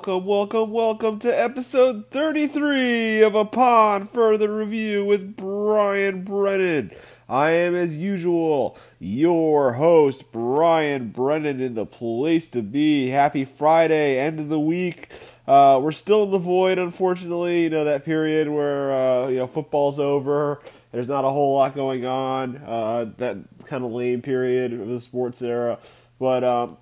welcome, welcome, welcome to episode 33 of Upon Further Review with Brian Brennan. I am, as usual, your host, Brian Brennan, in the place to be. Happy Friday, end of the week. Uh, we're still in the void, unfortunately. You know, that period where, uh, you know, football's over. There's not a whole lot going on. Uh, that kind of lame period of the sports era. But, um,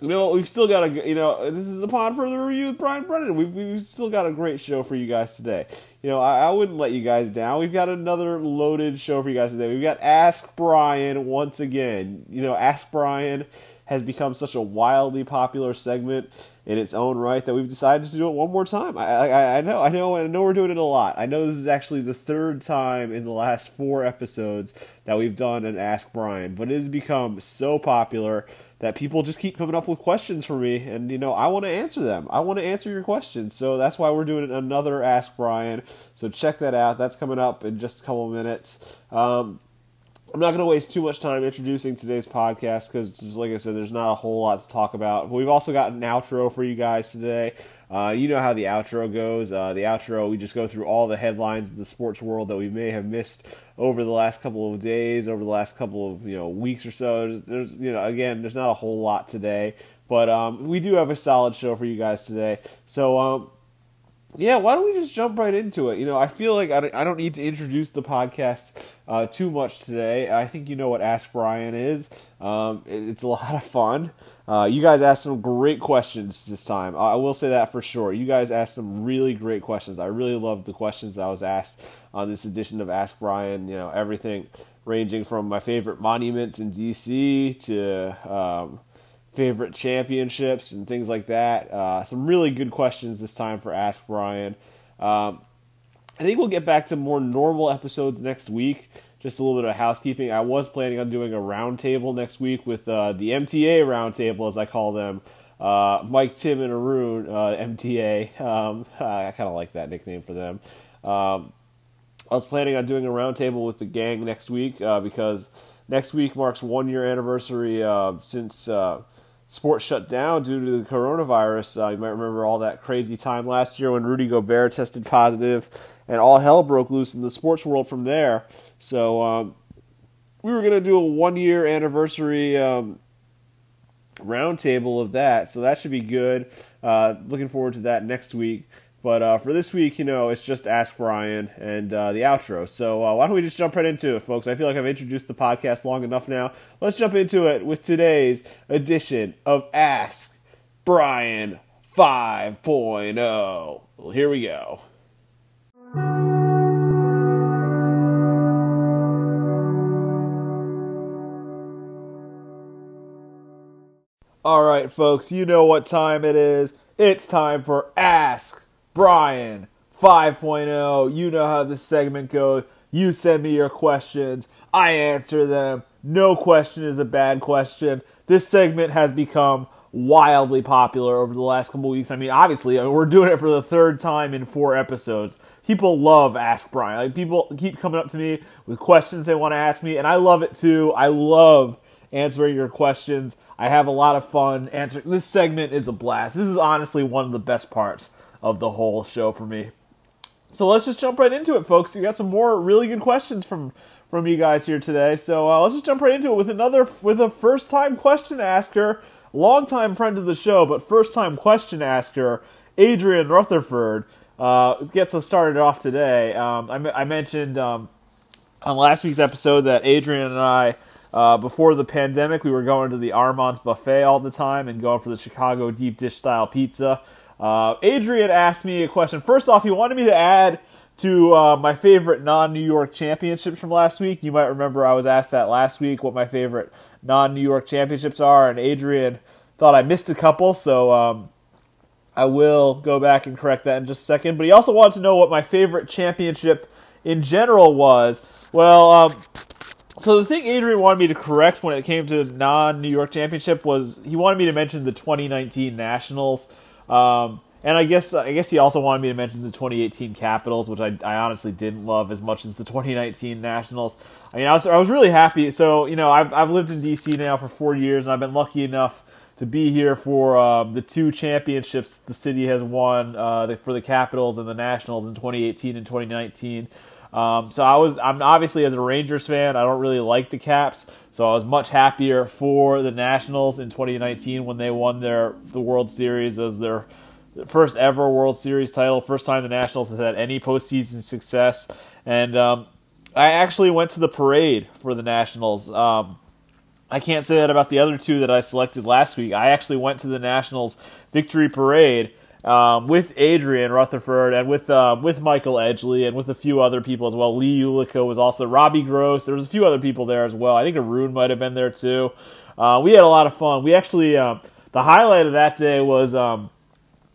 you know, we've still got a, you know, this is upon further review with Brian Brennan. We've, we've still got a great show for you guys today. You know, I, I wouldn't let you guys down. We've got another loaded show for you guys today. We've got Ask Brian once again. You know, Ask Brian has become such a wildly popular segment in its own right that we've decided to do it one more time. I, I, I know, I know, I know we're doing it a lot. I know this is actually the third time in the last four episodes that we've done an Ask Brian, but it has become so popular that people just keep coming up with questions for me, and you know I want to answer them. I want to answer your questions, so that's why we're doing another Ask Brian. So check that out. That's coming up in just a couple minutes. Um, I'm not going to waste too much time introducing today's podcast because, just like I said, there's not a whole lot to talk about. We've also got an outro for you guys today. Uh, you know how the outro goes. Uh, the outro, we just go through all the headlines in the sports world that we may have missed over the last couple of days, over the last couple of you know weeks or so. There's, you know, again, there's not a whole lot today, but um, we do have a solid show for you guys today. So um, yeah, why don't we just jump right into it? You know, I feel like I don't, I don't need to introduce the podcast uh, too much today. I think you know what Ask Brian is. Um, it, it's a lot of fun. Uh, you guys asked some great questions this time. I will say that for sure. You guys asked some really great questions. I really loved the questions that I was asked on this edition of Ask Brian. You know, everything ranging from my favorite monuments in DC to um, favorite championships and things like that. Uh, some really good questions this time for Ask Brian. Um, I think we'll get back to more normal episodes next week. Just a little bit of housekeeping. I was planning on doing a roundtable next week with uh, the MTA roundtable, as I call them. Uh, Mike, Tim, and Arun, uh, MTA. Um, I kind of like that nickname for them. Um, I was planning on doing a roundtable with the gang next week uh, because next week marks one year anniversary uh, since sports shut down due to the coronavirus. Uh, you might remember all that crazy time last year when Rudy Gobert tested positive, and all hell broke loose in the sports world from there. So um, we were going to do a one year anniversary um, roundtable of that. So that should be good. Uh, looking forward to that next week. But uh, for this week, you know, it's just Ask Brian and uh, the outro. So uh, why don't we just jump right into it, folks? I feel like I've introduced the podcast long enough now. Let's jump into it with today's edition of Ask Brian 5.0. Well, here we go. All right, folks, you know what time it is. It's time for Ask Brian 5.0. You know how this segment goes. You send me your questions, I answer them. No question is a bad question. This segment has become wildly popular over the last couple weeks. I mean, obviously, we're doing it for the third time in four episodes. People love Ask Brian. Like people keep coming up to me with questions they want to ask me, and I love it too. I love answering your questions. I have a lot of fun answering. This segment is a blast. This is honestly one of the best parts of the whole show for me. So let's just jump right into it, folks. We got some more really good questions from from you guys here today. So uh, let's just jump right into it with another with a first time question asker, longtime friend of the show, but first time question asker, Adrian Rutherford. Uh, gets us started off today. Um, I, I, mentioned um, on last week's episode that Adrian and I uh, before the pandemic, we were going to the Armand's buffet all the time and going for the Chicago deep dish style pizza. Uh, Adrian asked me a question. First off, he wanted me to add to uh, my favorite non New York championships from last week. You might remember I was asked that last week what my favorite non New York championships are, and Adrian thought I missed a couple, so um, I will go back and correct that in just a second. But he also wanted to know what my favorite championship in general was. Well, um, so the thing Adrian wanted me to correct when it came to non New York championship was he wanted me to mention the 2019 Nationals. Um, and I guess I guess he also wanted me to mention the 2018 Capitals, which I, I honestly didn't love as much as the 2019 Nationals. I mean, I was I was really happy. So you know, I've I've lived in DC now for four years, and I've been lucky enough to be here for um, the two championships the city has won uh, for the Capitals and the Nationals in 2018 and 2019. Um, so I was, I'm obviously as a Rangers fan, I don't really like the Caps, so I was much happier for the Nationals in 2019 when they won their the World Series as their first ever World Series title, first time the Nationals has had any postseason success, and um, I actually went to the parade for the Nationals. Um, I can't say that about the other two that I selected last week. I actually went to the Nationals victory parade um, with Adrian Rutherford and with uh, with Michael Edgley and with a few other people as well. Lee Ulico was also Robbie Gross. There was a few other people there as well. I think Arun might have been there too. Uh, we had a lot of fun. We actually uh, the highlight of that day was um,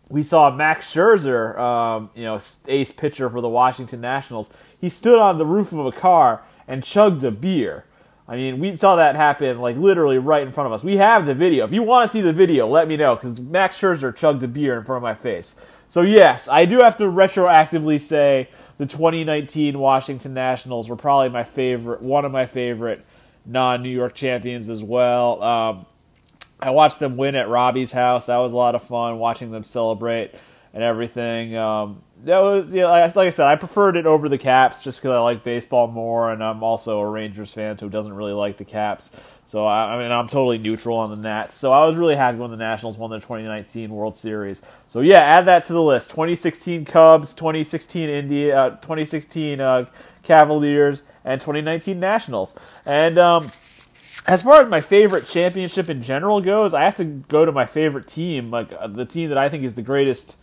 we saw Max Scherzer, um, you know, ace pitcher for the Washington Nationals. He stood on the roof of a car and chugged a beer. I mean, we saw that happen like literally right in front of us. We have the video. If you want to see the video, let me know because Max Scherzer chugged a beer in front of my face. So yes, I do have to retroactively say the 2019 Washington Nationals were probably my favorite, one of my favorite non-New York champions as well. Um, I watched them win at Robbie's house. That was a lot of fun watching them celebrate and everything. Um, that was yeah, like, like I said, I preferred it over the Caps just because I like baseball more, and I'm also a Rangers fan who doesn't really like the Caps. So I, I, mean, I'm totally neutral on the Nats. So I was really happy when the Nationals won their 2019 World Series. So yeah, add that to the list: 2016 Cubs, 2016 India, uh, 2016 uh, Cavaliers, and 2019 Nationals. And um, as far as my favorite championship in general goes, I have to go to my favorite team, like uh, the team that I think is the greatest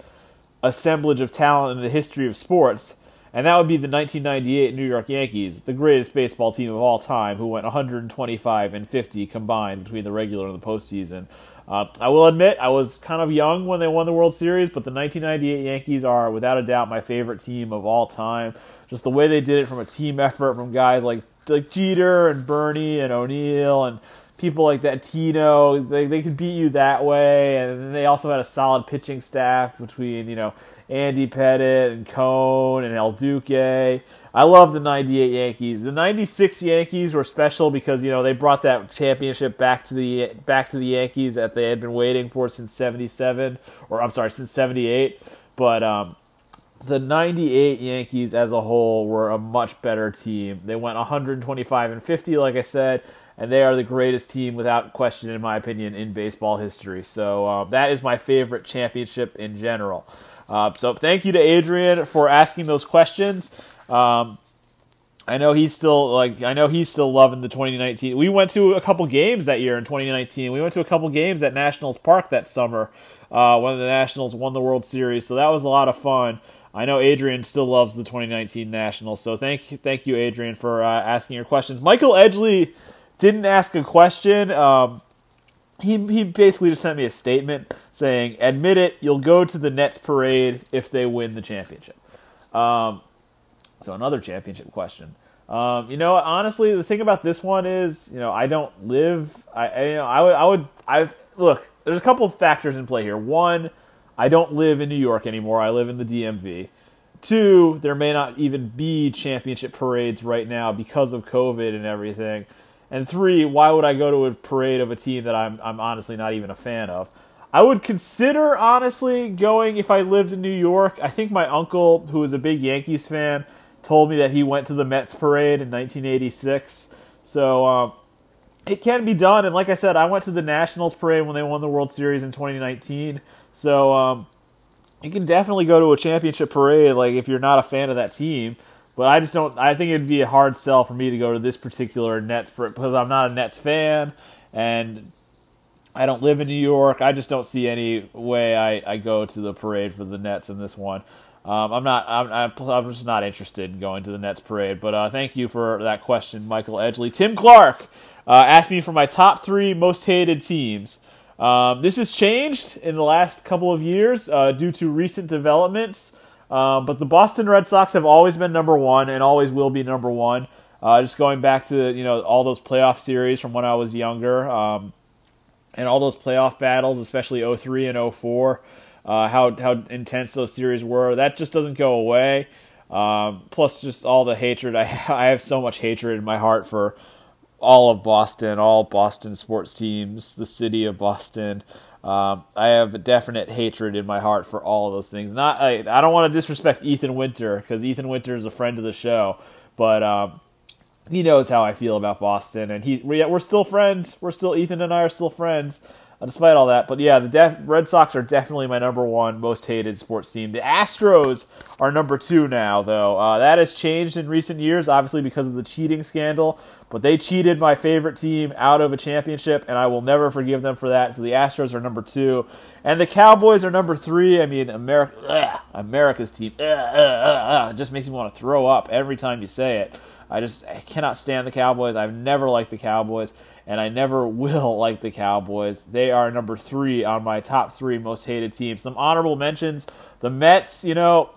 assemblage of talent in the history of sports, and that would be the 1998 New York Yankees, the greatest baseball team of all time, who went 125 and 50 combined between the regular and the postseason. Uh, I will admit I was kind of young when they won the World Series, but the 1998 Yankees are without a doubt my favorite team of all time. Just the way they did it from a team effort from guys like like Jeter and Bernie and O'Neill and people like that, Tino, they, they could beat you that way. And they also had a solid pitching staff between, you know, Andy Pettitte and Cone and El Duque. I love the 98 Yankees. The 96 Yankees were special because, you know, they brought that championship back to the back to the Yankees that they had been waiting for since 77 or I'm sorry, since 78. But um the 98 Yankees as a whole were a much better team. They went 125 and 50 like I said and they are the greatest team without question, in my opinion, in baseball history. So uh, that is my favorite championship in general. Uh, so thank you to Adrian for asking those questions. Um, I know he's still like I know he's still loving the 2019. We went to a couple games that year in 2019. We went to a couple games at Nationals Park that summer uh, when the Nationals won the World Series. So that was a lot of fun. I know Adrian still loves the 2019 Nationals. So thank thank you, Adrian, for uh, asking your questions. Michael Edgley didn't ask a question. Um, he he basically just sent me a statement saying, "Admit it, you'll go to the Nets parade if they win the championship." Um, so another championship question. Um, you know, honestly, the thing about this one is, you know, I don't live. I, I you know, I would I would I look. There's a couple of factors in play here. One, I don't live in New York anymore. I live in the DMV. Two, there may not even be championship parades right now because of COVID and everything. And three, why would I go to a parade of a team that I'm I'm honestly not even a fan of? I would consider honestly going if I lived in New York. I think my uncle, who is a big Yankees fan, told me that he went to the Mets parade in 1986. So um, it can be done. And like I said, I went to the Nationals parade when they won the World Series in 2019. So um, you can definitely go to a championship parade. Like if you're not a fan of that team. But I just don't. I think it'd be a hard sell for me to go to this particular Nets because I'm not a Nets fan and I don't live in New York. I just don't see any way I, I go to the parade for the Nets in this one. Um, I'm not. I'm, I'm, just not interested in going to the Nets parade. But uh, thank you for that question, Michael Edgley. Tim Clark uh, asked me for my top three most hated teams. Um, this has changed in the last couple of years uh, due to recent developments. Um, but the Boston Red Sox have always been number one and always will be number one. Uh, just going back to you know all those playoff series from when I was younger, um, and all those playoff battles, especially 03 and 04, uh, how how intense those series were. That just doesn't go away. Um, plus, just all the hatred. I I have so much hatred in my heart for all of Boston, all Boston sports teams, the city of Boston. Um, I have a definite hatred in my heart for all of those things. Not I, I don't want to disrespect Ethan Winter because Ethan Winter is a friend of the show, but um, he knows how I feel about Boston, and he we're still friends. We're still Ethan and I are still friends despite all that. But yeah, the def- Red Sox are definitely my number one most hated sports team. The Astros are number two now, though. Uh, that has changed in recent years, obviously because of the cheating scandal. But they cheated my favorite team out of a championship, and I will never forgive them for that. So the Astros are number two, and the Cowboys are number three. I mean, America, ugh, America's team, ugh, ugh, just makes me want to throw up every time you say it. I just I cannot stand the Cowboys. I've never liked the Cowboys and I never will like the Cowboys. They are number three on my top three most hated teams. Some honorable mentions: the Mets. You know,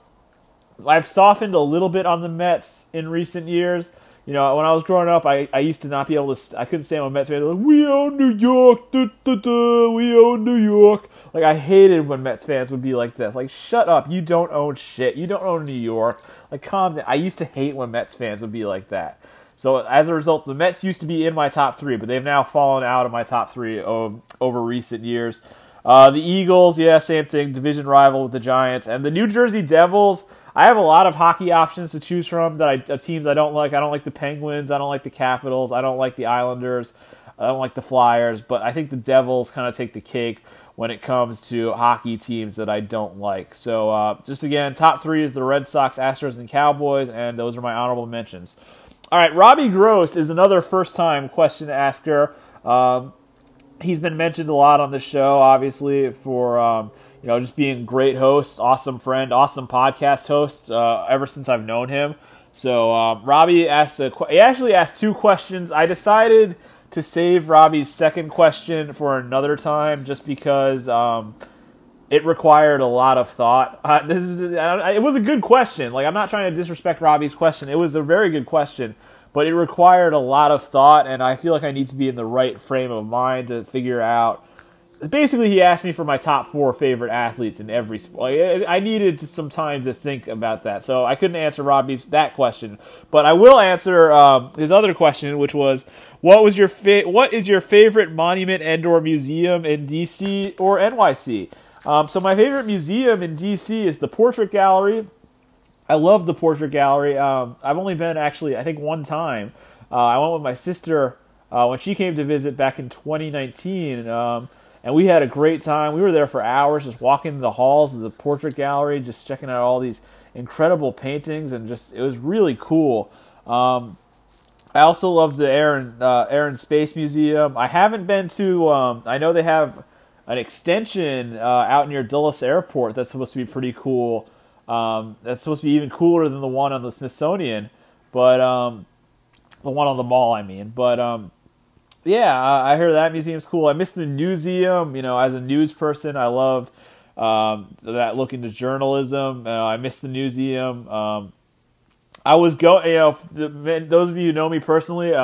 I've softened a little bit on the Mets in recent years. You know, when I was growing up, I, I used to not be able to. I couldn't stand when Mets fans like, "We own New York, da, da, da, we own New York." Like I hated when Mets fans would be like this. Like, shut up! You don't own shit. You don't own New York. Like, calm down. I used to hate when Mets fans would be like that. So as a result, the Mets used to be in my top three, but they've now fallen out of my top three over, recent years. Uh, the Eagles, yeah, same thing, division rival with the Giants, and the New Jersey Devils. I have a lot of hockey options to choose from that I, uh, teams I don't like. I don't like the Penguins. I don't like the Capitals. I don't like the Islanders. I don't like the Flyers. But I think the Devils kind of take the cake when it comes to hockey teams that I don't like. So uh, just again, top three is the Red Sox, Astros, and Cowboys, and those are my honorable mentions. All right, Robbie Gross is another first time question asker. Um, he's been mentioned a lot on the show, obviously, for. Um, you know, just being great host, awesome friend, awesome podcast host. Uh, ever since I've known him, so um, Robbie asked a. He actually asked two questions. I decided to save Robbie's second question for another time, just because um, it required a lot of thought. Uh, this is it was a good question. Like I'm not trying to disrespect Robbie's question. It was a very good question, but it required a lot of thought, and I feel like I need to be in the right frame of mind to figure out. Basically, he asked me for my top four favorite athletes in every sport. I needed some time to think about that, so I couldn't answer Robbie's that question. But I will answer um, his other question, which was, "What was your fa- What is your favorite monument and/or museum in DC or NYC?" Um, so my favorite museum in DC is the Portrait Gallery. I love the Portrait Gallery. Um, I've only been actually, I think, one time. Uh, I went with my sister uh, when she came to visit back in 2019, um, and we had a great time. We were there for hours, just walking the halls of the Portrait Gallery, just checking out all these incredible paintings, and just it was really cool. Um, I also love the Air and uh, Air and Space Museum. I haven't been to. Um, I know they have an extension uh, out near Dulles Airport that's supposed to be pretty cool. Um, that's supposed to be even cooler than the one on the Smithsonian, but um, the one on the mall, I mean. But um, yeah, I, hear that museum's cool. I missed the Newseum. You know, as a news person, I loved um, that look into journalism. Uh, I missed the Newseum. Um, I was going. You know, the, those of you who know me personally.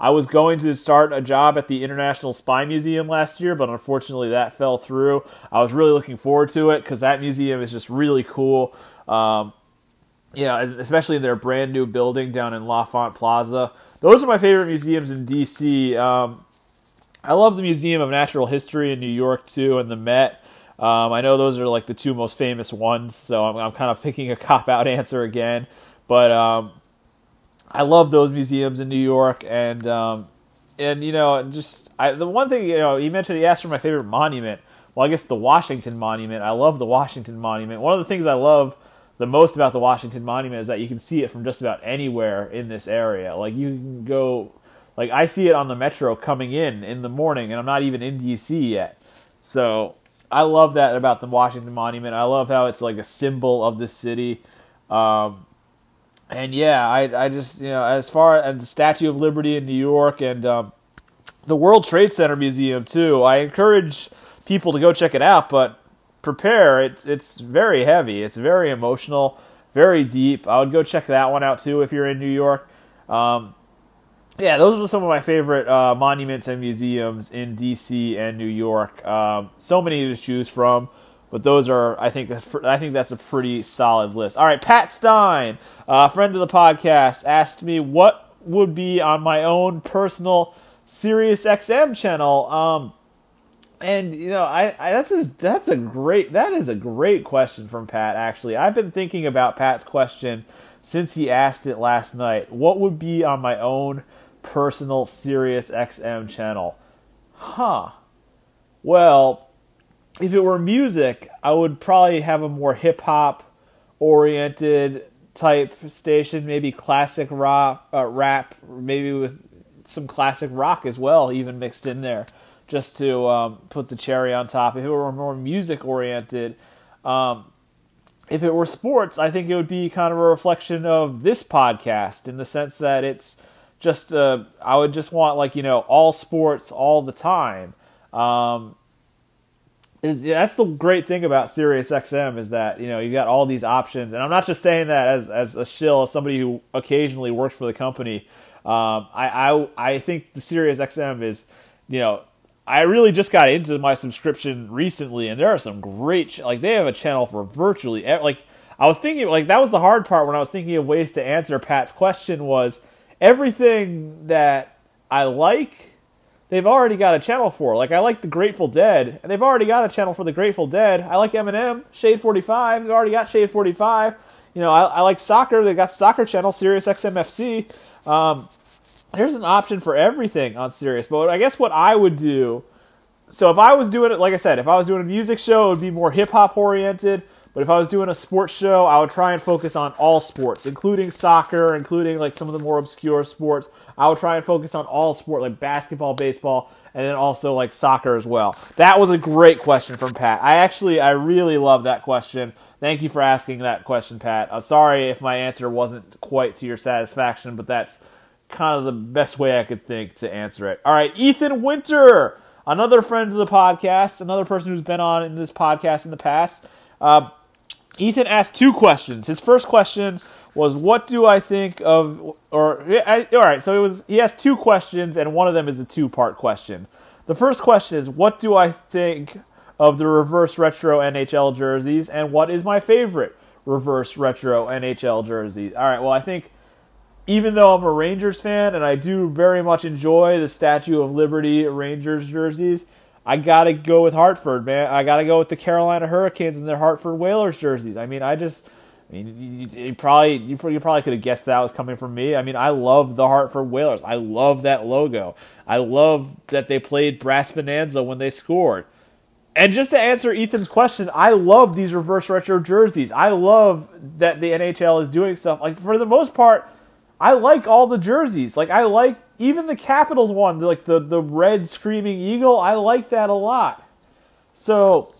I was going to start a job at the International Spy Museum last year, but unfortunately that fell through. I was really looking forward to it because that museum is just really cool. Um, yeah, especially in their brand new building down in L'Enfant Plaza. Those are my favorite museums in DC. Um, I love the Museum of Natural History in New York too, and the Met. Um, I know those are like the two most famous ones, so I'm, I'm kind of picking a cop out answer again. But um, I love those museums in New York, and um, and you know, just I, the one thing you know, he mentioned he asked for my favorite monument. Well, I guess the Washington Monument. I love the Washington Monument. One of the things I love the most about the Washington Monument is that you can see it from just about anywhere in this area. Like you can go, like I see it on the metro coming in in the morning, and I'm not even in DC yet. So I love that about the Washington Monument. I love how it's like a symbol of the city. Um, and yeah, I I just you know as far as the Statue of Liberty in New York and um, the World Trade Center Museum too, I encourage people to go check it out. But prepare it's it's very heavy, it's very emotional, very deep. I would go check that one out too if you're in New York. Um, yeah, those are some of my favorite uh, monuments and museums in DC and New York. Um, so many to choose from. But those are, I think, I think that's a pretty solid list. All right, Pat Stein, a friend of the podcast, asked me what would be on my own personal Sirius XM channel? Um, and you know, I, I that's a, that's a great that is a great question from Pat. Actually, I've been thinking about Pat's question since he asked it last night. What would be on my own personal Sirius XM channel? Huh. Well, if it were music, I would probably have a more hip hop oriented type station, maybe classic rock, uh, rap, maybe with some classic rock as well, even mixed in there, just to um, put the cherry on top. If it were more music oriented, um, if it were sports, I think it would be kind of a reflection of this podcast in the sense that it's just uh, I would just want like you know all sports all the time. Um, that's the great thing about Sirius XM is that you know you got all these options, and I'm not just saying that as as a shill, as somebody who occasionally works for the company. Um, I, I I think the Sirius XM is, you know, I really just got into my subscription recently, and there are some great like they have a channel for virtually like I was thinking like that was the hard part when I was thinking of ways to answer Pat's question was everything that I like they've already got a channel for. Like I like the Grateful Dead, and they've already got a channel for the Grateful Dead. I like Eminem, Shade 45. They've already got Shade 45. You know, I, I like soccer. they've got soccer channel, Sirius XMFC. Um, there's an option for everything on Sirius. But I guess what I would do. So if I was doing it, like I said, if I was doing a music show, it would be more hip hop oriented. But if I was doing a sports show, I would try and focus on all sports, including soccer, including like some of the more obscure sports. I would try and focus on all sport, like basketball, baseball, and then also like soccer as well. That was a great question from Pat. I actually, I really love that question. Thank you for asking that question, Pat. I'm sorry if my answer wasn't quite to your satisfaction, but that's kind of the best way I could think to answer it. All right, Ethan Winter, another friend of the podcast, another person who's been on in this podcast in the past. Uh, Ethan asked two questions. His first question was what do I think of or I, all right, so it was he asked two questions and one of them is a two-part question. The first question is what do I think of the reverse retro NHL jerseys and what is my favorite reverse retro NHL jerseys? All right, well, I think even though I'm a Rangers fan and I do very much enjoy the Statue of Liberty Rangers jerseys, I gotta go with Hartford, man. I gotta go with the Carolina Hurricanes and their Hartford Whalers jerseys. I mean, I just I mean, you, you probably you, you probably could have guessed that was coming from me. I mean, I love the Hartford Whalers. I love that logo. I love that they played Brass Bonanza when they scored. And just to answer Ethan's question, I love these reverse retro jerseys. I love that the NHL is doing stuff. Like for the most part, I like all the jerseys. Like I like even the Capitals one, like the the red screaming eagle. I like that a lot. So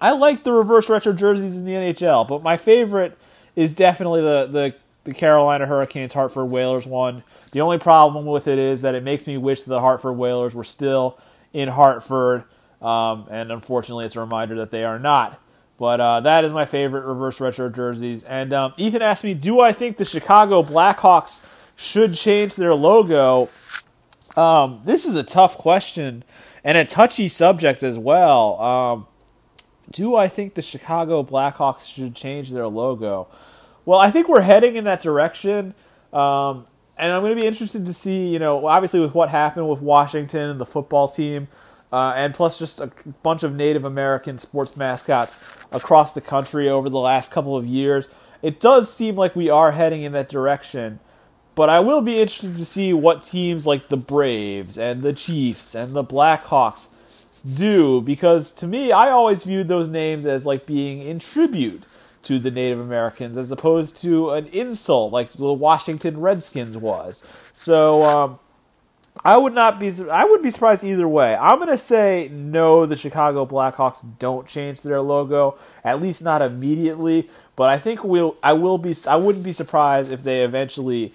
I like the reverse retro jerseys in the NHL, but my favorite is definitely the the, the Carolina Hurricanes Hartford Whalers one. The only problem with it is that it makes me wish the Hartford Whalers were still in Hartford, um, and unfortunately, it's a reminder that they are not. But uh, that is my favorite reverse retro jerseys. And um, Ethan asked me, do I think the Chicago Blackhawks should change their logo? Um, this is a tough question and a touchy subject as well. Do I think the Chicago Blackhawks should change their logo? Well, I think we're heading in that direction. Um, and I'm going to be interested to see, you know, obviously with what happened with Washington and the football team, uh, and plus just a bunch of Native American sports mascots across the country over the last couple of years. It does seem like we are heading in that direction. But I will be interested to see what teams like the Braves and the Chiefs and the Blackhawks do because to me I always viewed those names as like being in tribute to the Native Americans as opposed to an insult like the Washington Redskins was. So um, I would not be I would be surprised either way. I'm going to say no the Chicago Blackhawks don't change their logo at least not immediately, but I think we'll I will be I wouldn't be surprised if they eventually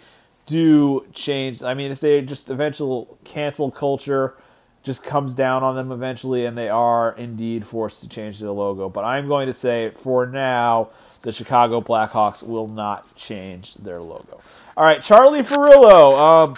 do change. I mean if they just eventual cancel culture just comes down on them eventually, and they are indeed forced to change their logo. But I'm going to say for now, the Chicago Blackhawks will not change their logo. All right, Charlie Ferrillo, um,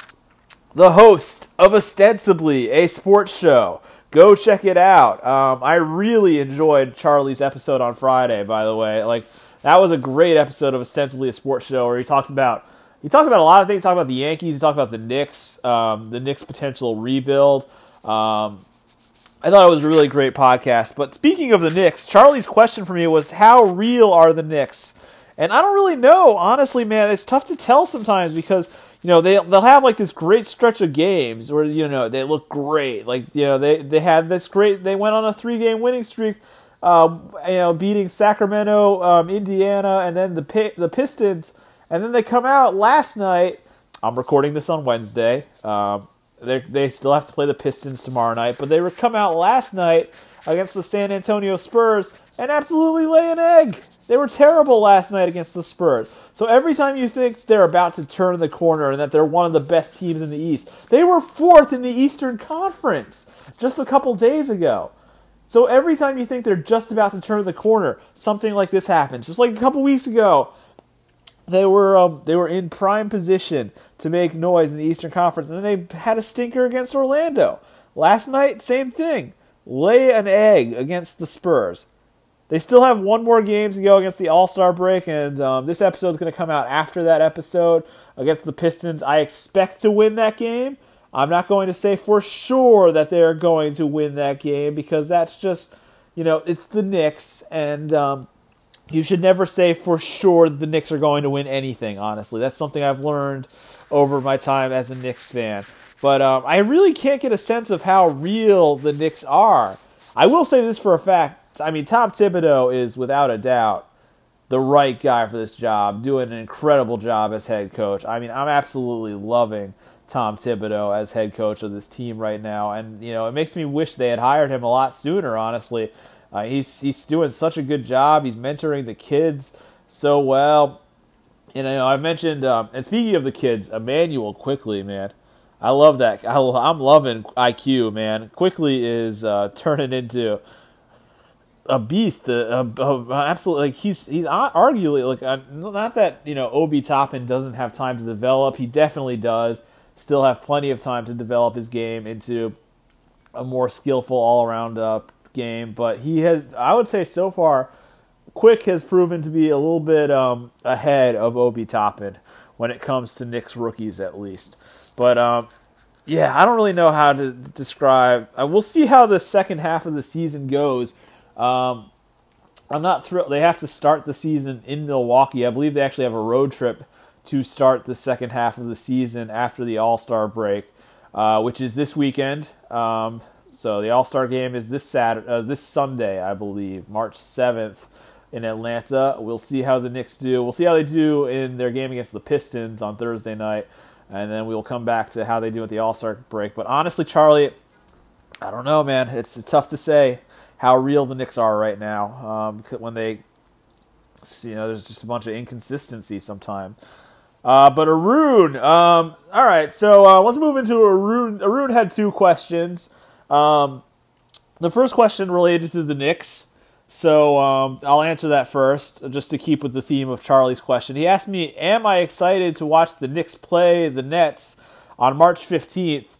the host of Ostensibly, a sports show. Go check it out. Um, I really enjoyed Charlie's episode on Friday, by the way. Like, that was a great episode of Ostensibly a Sports Show where he talked about he talked about a lot of things. He talked about the Yankees. He talked about the Knicks, um, the Knicks potential rebuild. Um, I thought it was a really great podcast. But speaking of the Knicks, Charlie's question for me was, how real are the Knicks? And I don't really know, honestly, man. It's tough to tell sometimes because you know they they'll have like this great stretch of games where you know they look great. Like you know they they had this great. They went on a three game winning streak. Um, you know, beating Sacramento, um, Indiana, and then the the Pistons, and then they come out last night. I'm recording this on Wednesday. Um, they they still have to play the Pistons tomorrow night, but they were come out last night against the San Antonio Spurs and absolutely lay an egg. They were terrible last night against the Spurs. So every time you think they're about to turn the corner and that they're one of the best teams in the East, they were fourth in the Eastern Conference just a couple days ago. So every time you think they're just about to turn the corner, something like this happens. Just like a couple weeks ago, they were um, they were in prime position to make noise in the Eastern Conference, and then they had a stinker against Orlando. Last night, same thing. Lay an egg against the Spurs. They still have one more game to go against the All Star break, and um, this episode is going to come out after that episode against the Pistons. I expect to win that game. I'm not going to say for sure that they're going to win that game because that's just, you know, it's the Knicks, and um, you should never say for sure that the Knicks are going to win anything, honestly. That's something I've learned over my time as a Knicks fan. But um, I really can't get a sense of how real the Knicks are. I will say this for a fact. I mean, Tom Thibodeau is without a doubt the right guy for this job, doing an incredible job as head coach. I mean, I'm absolutely loving Tom Thibodeau as head coach of this team right now. And, you know, it makes me wish they had hired him a lot sooner, honestly. Uh, he's, he's doing such a good job. He's mentoring the kids so well. And, you know, I mentioned, um, and speaking of the kids, Immanuel Quickley, man. I love that. I, am loving IQ, man. Quickley is uh, turning into a beast. Uh, uh, absolutely, like he's he's arguably like uh, not that you know Obi Toppin doesn't have time to develop. He definitely does. Still have plenty of time to develop his game into a more skillful all around uh, game. But he has, I would say, so far, Quick has proven to be a little bit um, ahead of Obi Toppin when it comes to Knicks rookies, at least. But um, yeah, I don't really know how to describe. Uh, we'll see how the second half of the season goes. Um, I'm not thrilled. They have to start the season in Milwaukee. I believe they actually have a road trip to start the second half of the season after the All Star break, uh, which is this weekend. Um, so the All Star game is this Saturday, uh, this Sunday, I believe, March seventh in Atlanta. We'll see how the Knicks do. We'll see how they do in their game against the Pistons on Thursday night and then we'll come back to how they do at the All Star break. But honestly, Charlie, I don't know, man. It's tough to say how real the Knicks are right now um, when they, you know, there's just a bunch of inconsistency sometimes. Uh, but Arun, um, all right, so uh, let's move into Arun. Arun had two questions. Um, the first question related to the Knicks. So um, I'll answer that first, just to keep with the theme of Charlie's question. He asked me, "Am I excited to watch the Knicks play the Nets on March 15th?"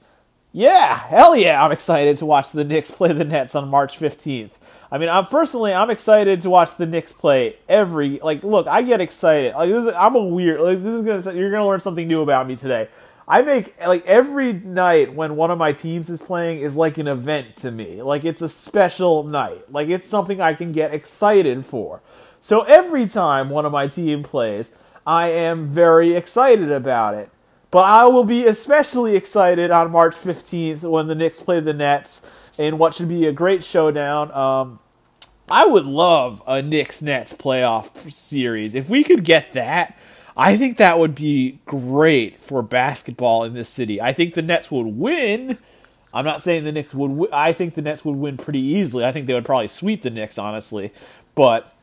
Yeah, hell yeah, I'm excited to watch the Knicks play the Nets on March 15th. I mean, I'm personally I'm excited to watch the Knicks play every like. Look, I get excited. Like this, is, I'm a weird. Like this is gonna you're gonna learn something new about me today. I make like every night when one of my teams is playing is like an event to me. Like it's a special night. Like it's something I can get excited for. So every time one of my team plays, I am very excited about it. But I will be especially excited on March 15th when the Knicks play the Nets in what should be a great showdown. Um, I would love a Knicks Nets playoff series. If we could get that, I think that would be great for basketball in this city. I think the Nets would win. I'm not saying the Knicks would. W- I think the Nets would win pretty easily. I think they would probably sweep the Knicks, honestly. But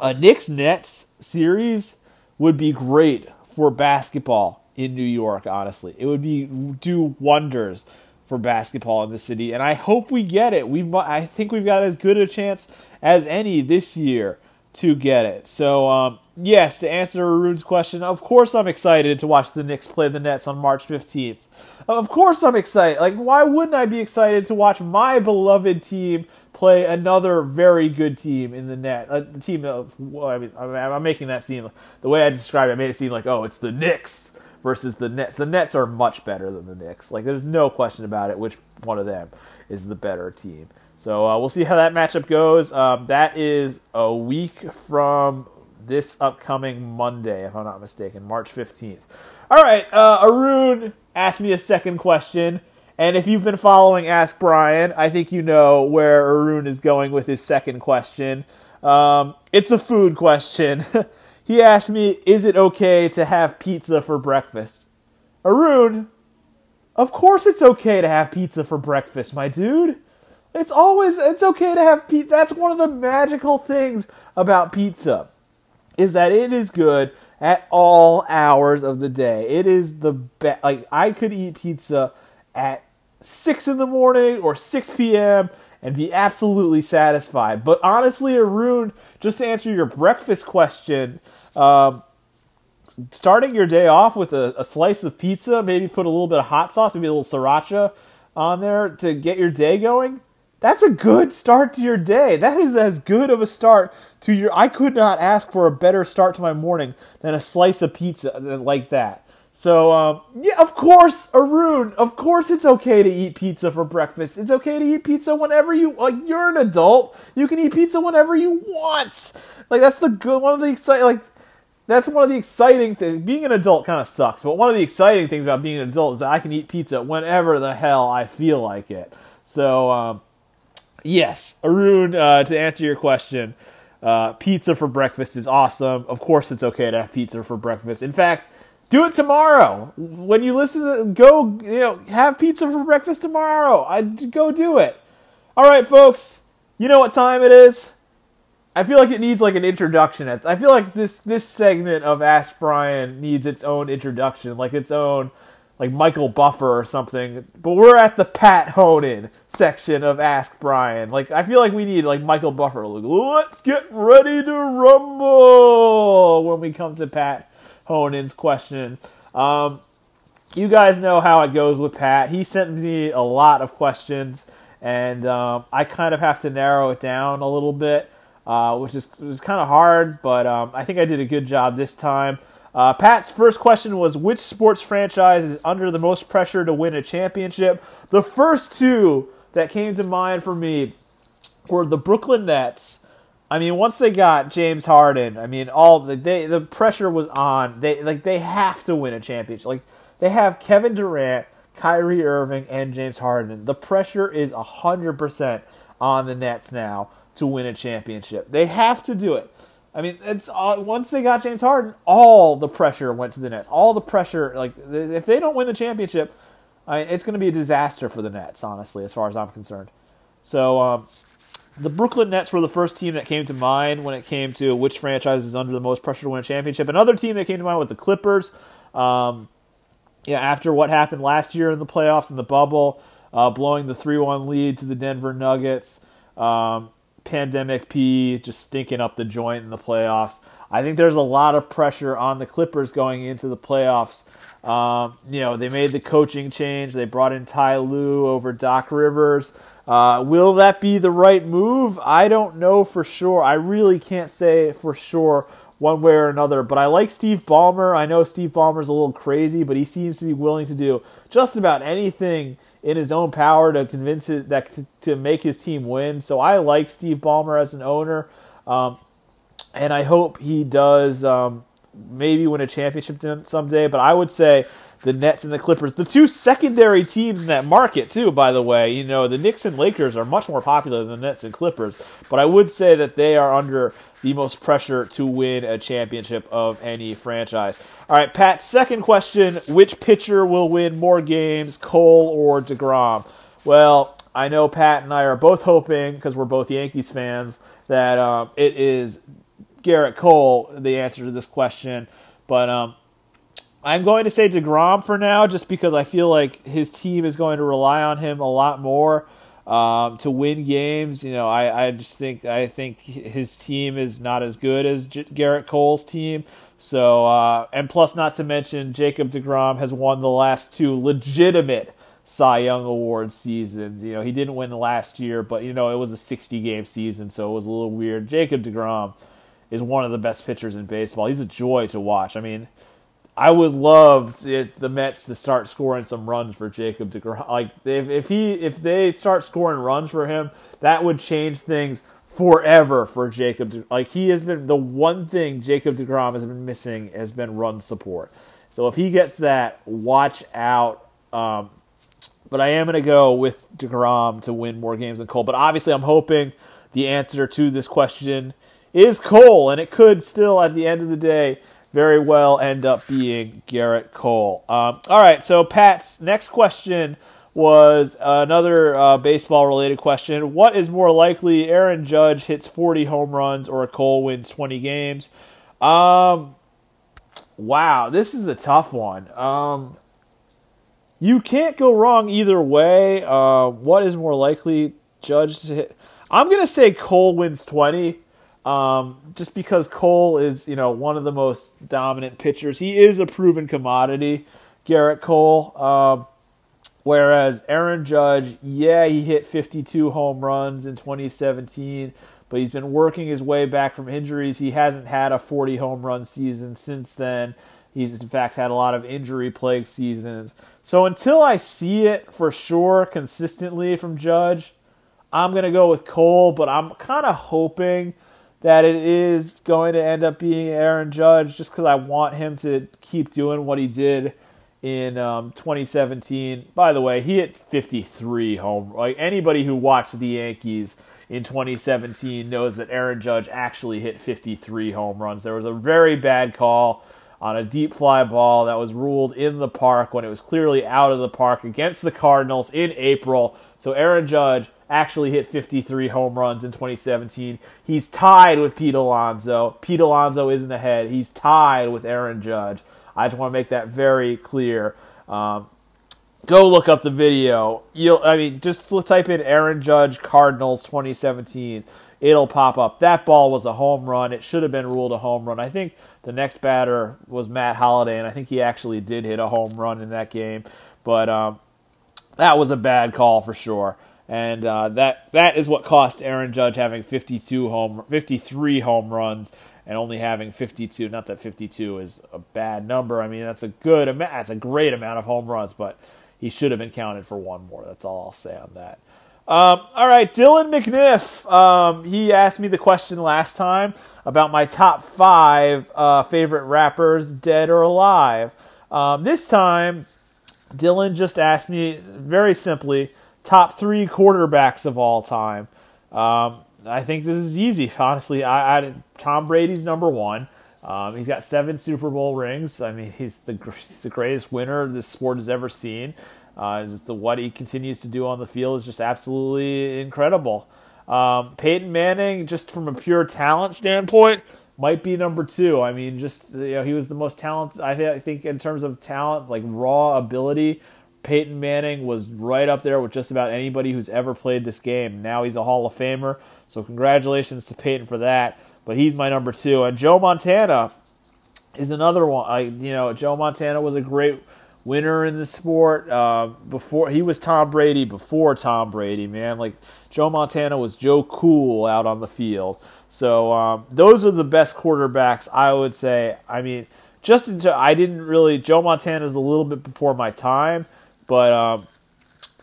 a Knicks Nets series would be great for basketball in New York. Honestly, it would be do wonders for basketball in the city, and I hope we get it. We, I think we've got as good a chance as any this year to get it. So, um, yes, to answer Arun's question, of course I'm excited to watch the Knicks play the Nets on March 15th. Of course I'm excited. Like, why wouldn't I be excited to watch my beloved team play another very good team in the net. Uh, the team of, well, I mean, I'm making that seem the way I described it. I made it seem like, oh, it's the Knicks versus the Nets. The Nets are much better than the Knicks. Like, there's no question about it. Which one of them is the better team? So uh, we'll see how that matchup goes. Um, that is a week from this upcoming Monday, if I'm not mistaken, March 15th. All right, uh, Arun asked me a second question. And if you've been following Ask Brian, I think you know where Arun is going with his second question. Um, it's a food question. he asked me, Is it okay to have pizza for breakfast? Arun, of course it's okay to have pizza for breakfast, my dude. It's always it's okay to have pizza. That's one of the magical things about pizza is that it is good at all hours of the day. It is the best. Like I could eat pizza at 6 in the morning or 6 p.m. and be absolutely satisfied. But honestly, Arun, just to answer your breakfast question, um, starting your day off with a, a, slice of pizza, maybe put a little bit of hot sauce, maybe a little sriracha on there to get your day going. That's a good start to your day. That is as good of a start to your. I could not ask for a better start to my morning than a slice of pizza like that. So, um, yeah, of course, Arun, of course it's okay to eat pizza for breakfast. It's okay to eat pizza whenever you, like, you're an adult. You can eat pizza whenever you want. Like, that's the good, one of the exciting, like, that's one of the exciting things. Being an adult kind of sucks, but one of the exciting things about being an adult is that I can eat pizza whenever the hell I feel like it. So, um, yes, Arun, uh, to answer your question, uh, pizza for breakfast is awesome. Of course, it's okay to have pizza for breakfast. In fact, do it tomorrow. When you listen to go, you know, have pizza for breakfast tomorrow. I go do it. All right, folks. You know what time it is? I feel like it needs like an introduction. I feel like this this segment of Ask Brian needs its own introduction, like its own like Michael Buffer or something. But we're at the Pat Honan section of Ask Brian. Like I feel like we need like Michael Buffer. Like, let's get ready to rumble when we come to Pat Honan's question. Um, you guys know how it goes with Pat. He sent me a lot of questions, and um, I kind of have to narrow it down a little bit, uh, which is kind of hard, but um, I think I did a good job this time. Uh, Pat's first question was Which sports franchise is under the most pressure to win a championship? The first two that came to mind for me were the Brooklyn Nets I mean, once they got James Harden, I mean, all the they the pressure was on. They like they have to win a championship. Like they have Kevin Durant, Kyrie Irving, and James Harden. The pressure is hundred percent on the Nets now to win a championship. They have to do it. I mean, it's uh, once they got James Harden, all the pressure went to the Nets. All the pressure, like if they don't win the championship, I it's going to be a disaster for the Nets. Honestly, as far as I'm concerned. So um, the Brooklyn Nets were the first team that came to mind when it came to which franchise is under the most pressure to win a championship. Another team that came to mind was the Clippers. Um, yeah, after what happened last year in the playoffs in the bubble, uh, blowing the three-one lead to the Denver Nuggets, um, pandemic P just stinking up the joint in the playoffs. I think there's a lot of pressure on the Clippers going into the playoffs. Um, you know, they made the coaching change. They brought in Ty Lue over Doc Rivers. Uh, will that be the right move? I don't know for sure. I really can't say for sure one way or another. But I like Steve Ballmer. I know Steve Ballmer's a little crazy, but he seems to be willing to do just about anything in his own power to convince it that to make his team win. So I like Steve Ballmer as an owner, um, and I hope he does um, maybe win a championship someday. But I would say the Nets and the Clippers, the two secondary teams in that market, too, by the way. You know, the Knicks and Lakers are much more popular than the Nets and Clippers, but I would say that they are under the most pressure to win a championship of any franchise. All right, Pat, second question Which pitcher will win more games, Cole or DeGrom? Well, I know Pat and I are both hoping, because we're both Yankees fans, that um, it is Gerrit Cole, the answer to this question. But um, I'm going to say DeGrom for now, just because I feel like his team is going to rely on him a lot more um, to win games. You know, I, I just think I think his team is not as good as J- Gerrit Cole's team. So, uh, and plus, not to mention, Jacob DeGrom has won the last two legitimate Cy Young Award seasons. You know, he didn't win last year, but you know, it was a 60 game season, so it was a little weird. Jacob DeGrom is one of the best pitchers in baseball. He's a joy to watch. I mean, I would love to, the Mets to start scoring some runs for Jacob DeGrom. Like if if he if they start scoring runs for him, that would change things forever for Jacob. De, like he has been the one thing Jacob Degrom has been missing has been run support. So if he gets that, watch out. Um, but I am going to go with Degrom to win more games than Cole. But obviously, I'm hoping the answer to this question is Cole, and it could still, at the end of the day, very well end up being Gerrit Cole. Um, all right, so Pat's next question was another uh, baseball related question. What is more likely, Aaron Judge hits 40 home runs or a Cole wins 20 games? Um, wow, this is a tough one. Um, you can't go wrong either way. Uh, what is more likely, Judge to hit? I'm going to say Cole wins 20. Um, just because Cole is, you know, one of the most dominant pitchers. He is a proven commodity, Gerrit Cole. Um, whereas Aaron Judge, yeah, he hit 52 home runs in 2017, but he's been working his way back from injuries. He hasn't had a 40 home run season since then. He's in fact had a lot of injury plagued seasons. So until I see it for sure consistently from Judge, I'm going to go with Cole, but I'm kind of hoping that it is going to end up being Aaron Judge just because I want him to keep doing what he did in um, 2017. By the way, he hit 53 home. Like anybody who watched the Yankees in 2017 knows that Aaron Judge actually hit 53 home runs. There was a very bad call on a deep fly ball that was ruled in the park when it was clearly out of the park against the Cardinals in April. So Aaron Judge actually hit 53 home runs in 2017. He's tied with Pete Alonso. Pete Alonso isn't ahead. He's tied with Aaron Judge. I just want to make that very clear. Um, go look up the video. You'll, I mean, just type in Aaron Judge Cardinals 2017. It'll pop up. That ball was a home run. It should have been ruled a home run. I think the next batter was Matt Holliday, and I think he actually did hit a home run in that game. But um, that was a bad call for sure and uh, that that is what cost Aaron Judge having 52 home 53 home runs and only having 52. Not that 52 is a bad number. I mean that's a good amount. That's a great amount of home runs, but he should have been counted for one more. That's all I'll say on that. Um, all right, Dylan McNiff. Um, he asked me the question last time about my top five uh, favorite rappers, dead or alive. Um, this time, Dylan just asked me very simply top three quarterbacks of all time. Um, I think this is easy, honestly. I, I Tom Brady's number one. Um, he's got seven Super Bowl rings. I mean, he's the he's the greatest winner this sport has ever seen. Uh, just the what he continues to do on the field is just absolutely incredible. Um, Peyton Manning, just from a pure talent standpoint, might be number two. I mean, just you know, he was the most talented. I think in terms of talent, like raw ability, Peyton Manning was right up there with just about anybody who's ever played this game. Now he's a Hall of Famer, so congratulations to Peyton for that. But he's my number two, and Joe Montana is another one. I, you know, Joe Montana was a great winner in the sport. Uh, before he was Tom Brady, before Tom Brady, man, like Joe Montana was Joe Cool out on the field. So um, those are the best quarterbacks I would say. I mean, just into I didn't really Joe Montana is a little bit before my time. But um,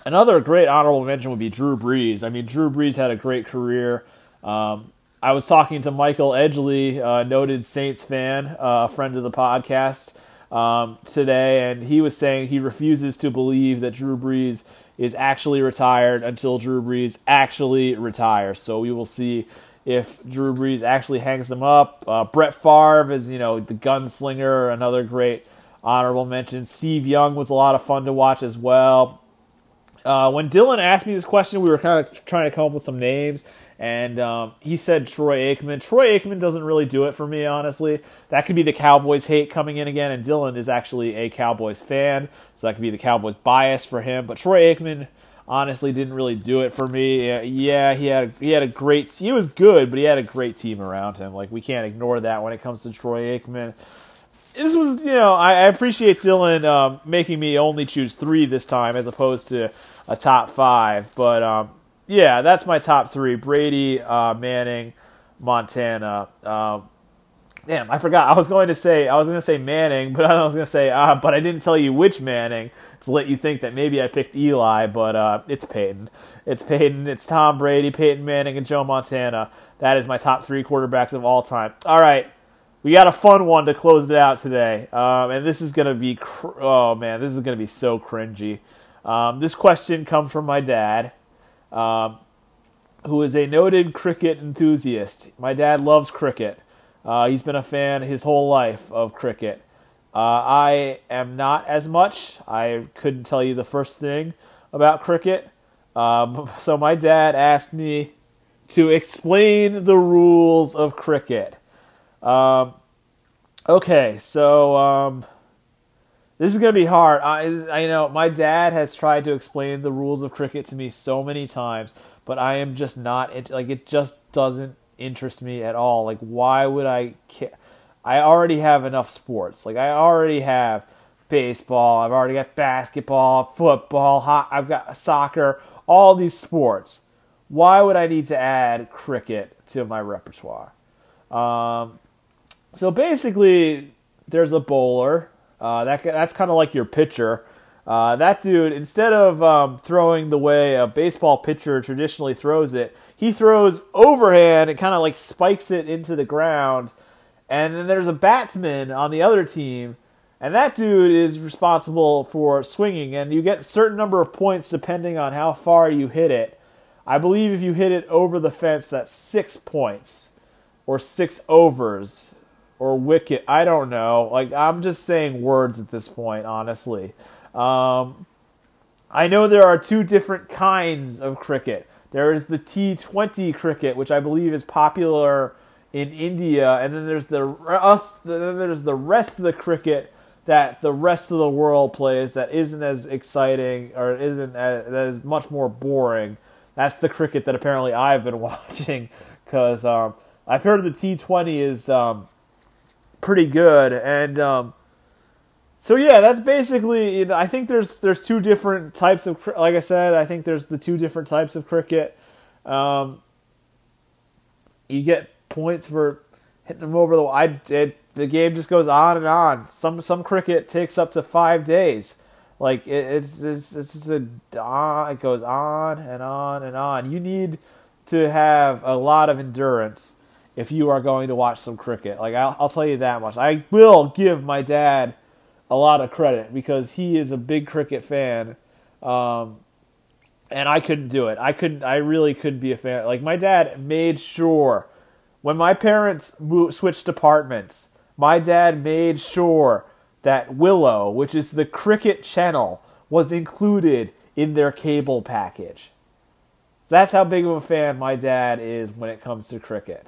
another great honorable mention would be Drew Brees. I mean, Drew Brees had a great career. Um, I was talking to Michael Edgley, a noted Saints fan, uh, a friend of the podcast, um, today, and he was saying he refuses to believe that Drew Brees is actually retired until Drew Brees actually retires. So we will see if Drew Brees actually hangs them up. Uh, Brett Favre is, you know, the gunslinger, another great honorable mention. Steve Young was a lot of fun to watch as well. Uh, when Dylan asked me this question, we were kind of trying to come up with some names, and um, he said Troy Aikman. Troy Aikman doesn't really do it for me, honestly. That could be the Cowboys hate coming in again, and Dylan is actually a Cowboys fan, so that could be the Cowboys bias for him. But Troy Aikman honestly didn't really do it for me. Yeah, he had he had a great he was good, but he had a great team around him. Like we can't ignore that when it comes to Troy Aikman. This was, you know, I, I appreciate Dylan um, making me only choose three this time as opposed to a top five. But um, yeah, that's my top three: Brady, uh, Manning, Montana. Um, damn, I forgot. I was going to say I was going to say Manning, but I was going to say, uh, but I didn't tell you which Manning to let you think that maybe I picked Eli, but uh, it's Peyton. It's Peyton. It's Tom Brady, Peyton Manning, and Joe Montana. That is my top three quarterbacks of all time. All right, we got a fun one to close it out today, um, and this is gonna be cr- oh man, this is gonna be so cringy. Um, this question comes from my dad, um, who is a noted cricket enthusiast. My dad loves cricket. Uh, he's been a fan his whole life of cricket. Uh, I am not as much. I couldn't tell you the first thing about cricket. Um, so my dad asked me to explain the rules of cricket. Um, okay, so um, this is gonna be hard. I, I know my dad has tried to explain the rules of cricket to me so many times, but I am just not like it. Just doesn't interest me at all. Like, why would I care? I already have enough sports. Like, I already have baseball. I've already got basketball, football. Hot, I've got soccer. All these sports. Why would I need to add cricket to my repertoire? Um, so basically, there's a bowler. Uh, that that's kind of like your pitcher. Uh, that dude, instead of um, throwing the way a baseball pitcher traditionally throws it, he throws overhand and kind of like spikes it into the ground. And then there's a batsman on the other team, and that dude is responsible for swinging. And you get a certain number of points depending on how far you hit it. I believe if you hit it over the fence, that's six points or six overs or wicket. I don't know. Like I'm just saying words at this point, honestly. Um, I know there are two different kinds of cricket. There is the T20 cricket, which I believe is popular in India, and then there's the us. Then there's the rest of the cricket that the rest of the world plays that isn't as exciting or isn't as, that is much more boring. That's the cricket that apparently I've been watching because um, I've heard the T20 is um, pretty good, and um, so yeah, that's basically. You know, I think there's there's two different types of like I said. I think there's the two different types of cricket. Um, you get points for hitting them over the. I did. The game just goes on and on. Some some cricket takes up to five days. Like it, it's it's it's just a it goes on and on and on. You need to have a lot of endurance if you are going to watch some cricket. Like I'll, I'll tell you that much. I will give my dad a lot of credit because he is a big cricket fan. Um, and I couldn't do it. I couldn't. I really couldn't be a fan. Like my dad made sure when my parents switched departments, my dad made sure that Willow, which is the cricket channel, was included in their cable package. That's how big of a fan my dad is when it comes to cricket.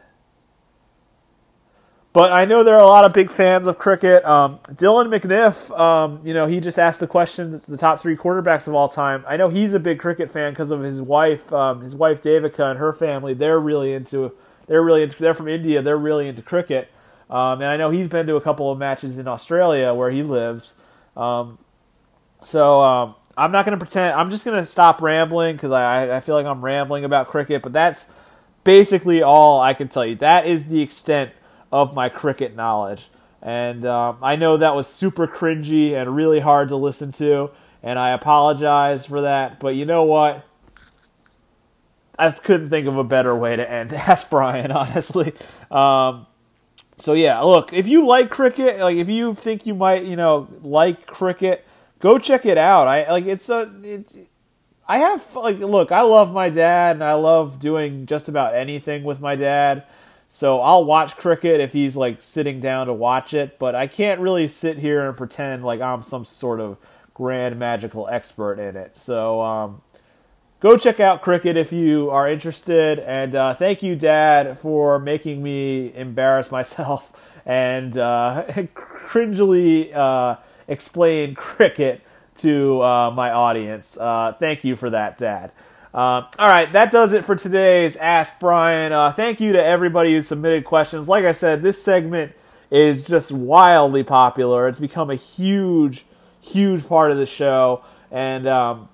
But I know there are a lot of big fans of cricket. Um, Dylan McNiff, um, you know, he just asked the question: the top three quarterbacks of all time. I know he's a big cricket fan because of his wife, um, his wife Devika, and her family. They're really into. They're really into. They're from India. They're really into cricket. Um, and I know he's been to a couple of matches in Australia where he lives. Um, so um, I'm not going to pretend. I'm just going to stop rambling because I, I feel like I'm rambling about cricket. But that's basically all I can tell you. That is the extent of my cricket knowledge. And um, I know that was super cringy and really hard to listen to, and I apologize for that. But you know what? I couldn't think of a better way to end Ask Brian, honestly. Um, so yeah, look, if you like cricket, like if you think you might, you know, like cricket, go check it out. I like it's a it's, I have like look, I love my dad and I love doing just about anything with my dad. So I'll watch cricket if he's like sitting down to watch it, but I can't really sit here and pretend like I'm some sort of grand magical expert in it. So um, go check out cricket if you are interested. And uh, thank you, Dad, for making me embarrass myself and uh, cringily uh, explain cricket to uh, my audience. Uh, thank you for that, Dad. Uh, all right, that does it for today's Ask Brian. Uh, thank you to everybody who submitted questions. Like I said, this segment is just wildly popular. It's become a huge, huge part of the show, and um,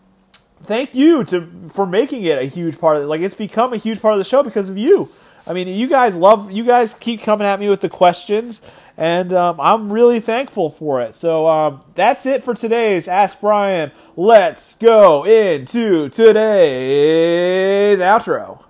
thank you to for making it a huge part of it. Like it's become a huge part of the show because of you. I mean, you guys love, you guys keep coming at me with the questions, and um, I'm really thankful for it. So um, that's it for today's Ask Brian. Let's go into today's outro.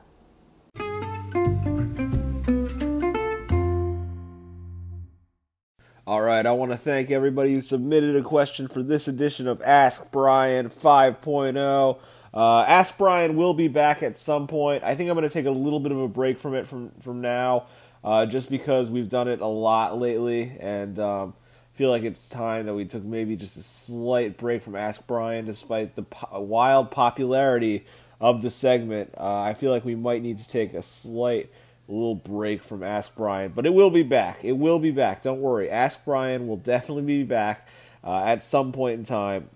All right, I want to thank everybody who submitted a question for this edition of Ask Brian 5.0. Uh, Ask Brian will be back at some point. I think I'm going to take a little bit of a break from it from from now, uh, just because we've done it a lot lately, and um, feel like it's time that we took maybe just a slight break from Ask Brian, despite the po- wild popularity of the segment. Uh, I feel like we might need to take a slight little break from Ask Brian, but it will be back. It will be back. Don't worry. Ask Brian will definitely be back uh, at some point in time.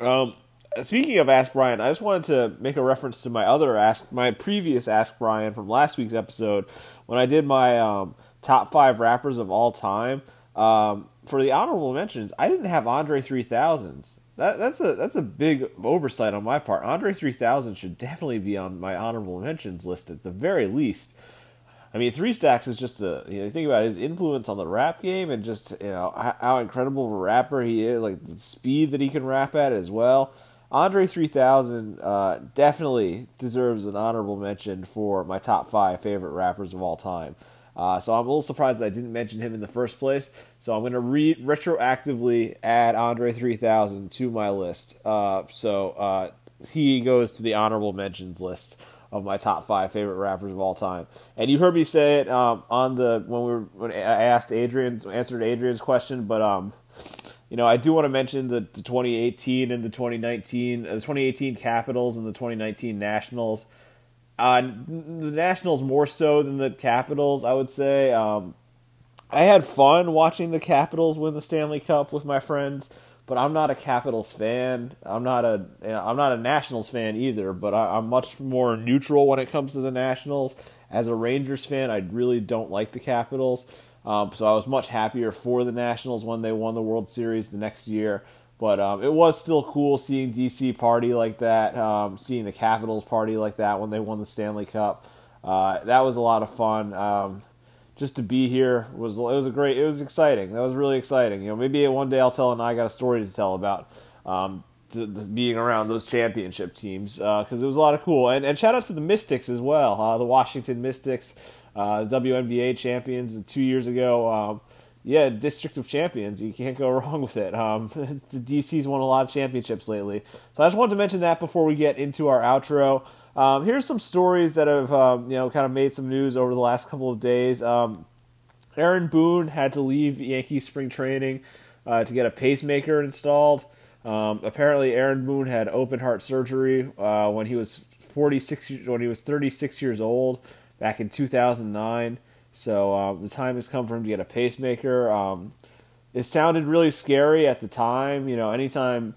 Um, speaking of Ask Brian, I just wanted to make a reference to my other Ask, my previous Ask Brian from last week's episode when I did my um, top five rappers of all time. Um, for the honorable mentions, I didn't have Andre 3000s. That, that's a that's a big oversight on my part. Andre 3000 should definitely be on my honorable mentions list at the very least. I mean, Three Stacks is just a you know think about his influence on the rap game and just you know how, how incredible of a rapper he is, like the speed that he can rap at as well. Andre 3000 uh, definitely deserves an honorable mention for my top five favorite rappers of all time. Uh, so I'm a little surprised that I didn't mention him in the first place. So I'm going to re- retroactively add Andre 3000 to my list. Uh, so uh, he goes to the honorable mentions list of my top five favorite rappers of all time. And you heard me say it um, on the when we were when I asked Adrian's answered Adrian's question, but um, you know I do want to mention the, the 2018 and the 2019 uh, the 2018 Capitals and the 2019 Nationals. Uh, the Nationals more so than the Capitals, I would say. Um, I had fun watching the Capitals win the Stanley Cup with my friends but I'm not a Capitals fan. I'm not a you know, I'm not a Nationals fan either. But I, am much more neutral when it comes to the Nationals. As a Rangers fan, I really don't like the Capitals. Um, so I was much happier for the Nationals when they won the World Series the next year. But um, it was still cool seeing DC party like that, um, seeing the Capitals party like that when they won the Stanley Cup. Uh, that was a lot of fun. Um, just to be here was it was a great it was exciting that was really exciting you know maybe one day I'll tell and I got a story to tell about um, to, to being around those championship teams because uh, it was a lot of cool and and shout out to the Mystics as well uh, the Washington Mystics uh, WNBA champions two years ago um, yeah District of Champions you can't go wrong with it um, the DC's won a lot of championships lately so I just wanted to mention that before we get into our outro. Um, here's some stories that have um, you know kind of made some news over the last couple of days. Um, Aaron Boone had to leave Yankee spring training uh, to get a pacemaker installed. Um, apparently, Aaron Boone had open heart surgery uh, when he was 46 when he was 36 years old back in 2009. So uh, the time has come for him to get a pacemaker. Um, it sounded really scary at the time. You know, anytime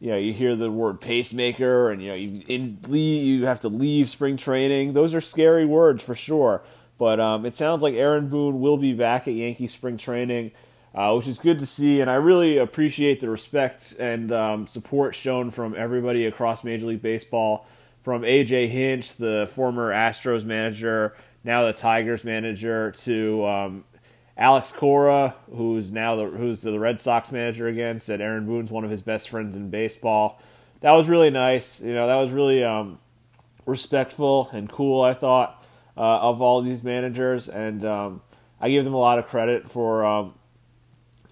you know, you hear the word pacemaker, and you know, you in you have to leave spring training. Those are scary words for sure. But um, it sounds like Aaron Boone will be back at Yankee spring training, uh, which is good to see. And I really appreciate the respect and um, support shown from everybody across Major League Baseball, from AJ Hinch, the former Astros manager, now the Tigers manager, to um, Alex Cora, who's now the who's the Red Sox manager again, said Aaron Boone's one of his best friends in baseball. That was really nice. You know, that was really um, respectful and cool. I thought uh, of all these managers, and um, I give them a lot of credit for um,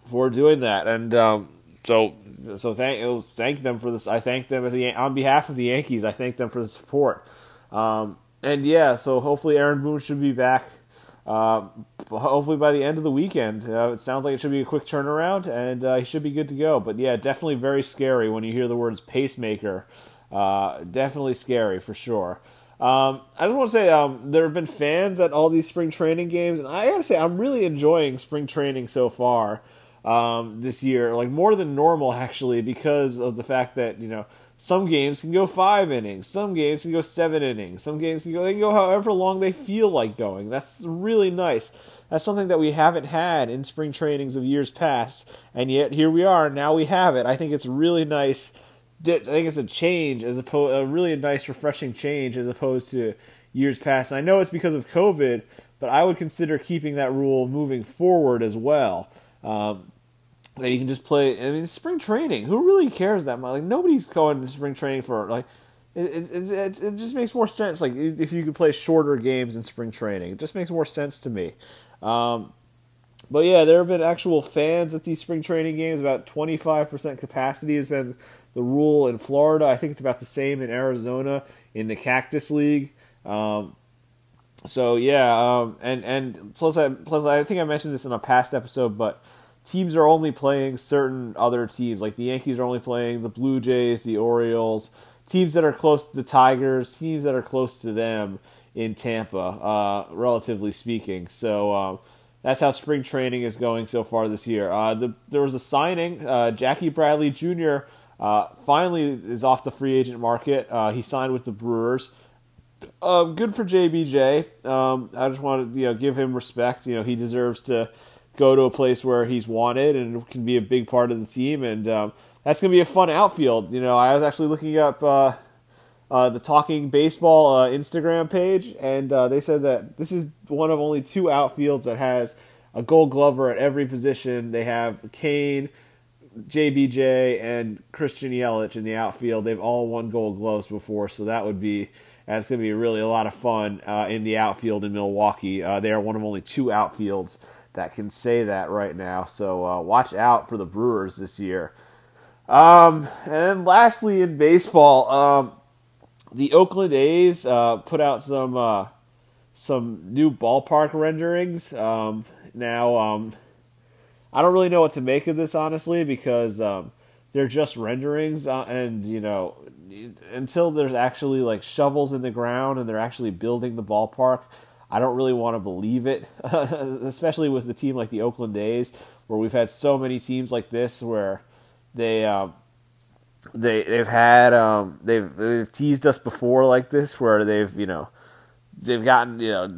for doing that. And um, so, so thank thank them for this. I thank them as on behalf of the Yankees. I thank them for the support. Um, and yeah, so hopefully Aaron Boone should be back uh, hopefully by the end of the weekend. Uh, it sounds like it should be a quick turnaround, and uh, he should be good to go. But yeah, definitely very scary when you hear the words pacemaker. Uh, definitely scary for sure. Um, I just want to say um, there have been fans at all these spring training games, and I gotta say I'm really enjoying spring training so far um, this year, like more than normal actually, because of the fact that you know some games can go five innings, some games can go seven innings, some games can go they can go however long they feel like going. That's really nice. That's something that we haven't had in spring trainings of years past, and yet here we are. Now we have it. I think it's really nice. I think it's a change as opposed a really nice, refreshing change as opposed to years past. And I know it's because of COVID, but I would consider keeping that rule moving forward as well. Um, that you can just play. I mean, spring training. Who really cares that much? Like nobody's going to spring training for like. It, it, it, it just makes more sense. Like if you could play shorter games in spring training, it just makes more sense to me. Um, but yeah, there have been actual fans at these spring training games. About twenty five percent capacity has been the rule in Florida. I think it's about the same in Arizona in the Cactus League. Um, so yeah, um, and and plus I plus I think I mentioned this in a past episode, but teams are only playing certain other teams. Like the Yankees are only playing the Blue Jays, the Orioles, teams that are close to the Tigers, teams that are close to them in Tampa, uh, relatively speaking. So um, that's how spring training is going so far this year. Uh, the, there was a signing. Uh, Jackie Bradley Jr. Uh, finally is off the free agent market. Uh, he signed with the Brewers. Um, good for JBJ. Um, I just want to you know give him respect. You know he deserves to go to a place where he's wanted and can be a big part of the team. And um, that's going to be a fun outfield. You know, I was actually looking up uh, uh, the Talking Baseball uh, Instagram page, and uh, they said that this is one of only two outfields that has a Gold Glover at every position. They have Cain, JBJ, and Christian Yelich in the outfield. They've all won Gold Gloves before, so that would be. That's going to be really a lot of fun uh, in the outfield in Milwaukee. Uh, they are one of only two outfields that can say that right now. So uh, watch out for the Brewers this year. Um, and lastly, in baseball, um, the Oakland A's uh, put out some uh, some new ballpark renderings. Um, now, um, I don't really know what to make of this honestly because um, they're just renderings, uh, and you know, until there's actually like shovels in the ground and they're actually building the ballpark. I don't really want to believe it, especially with the team like the Oakland A's, where we've had so many teams like this where they um, they they've had um, they've they've teased us before like this, where they've you know they've gotten you know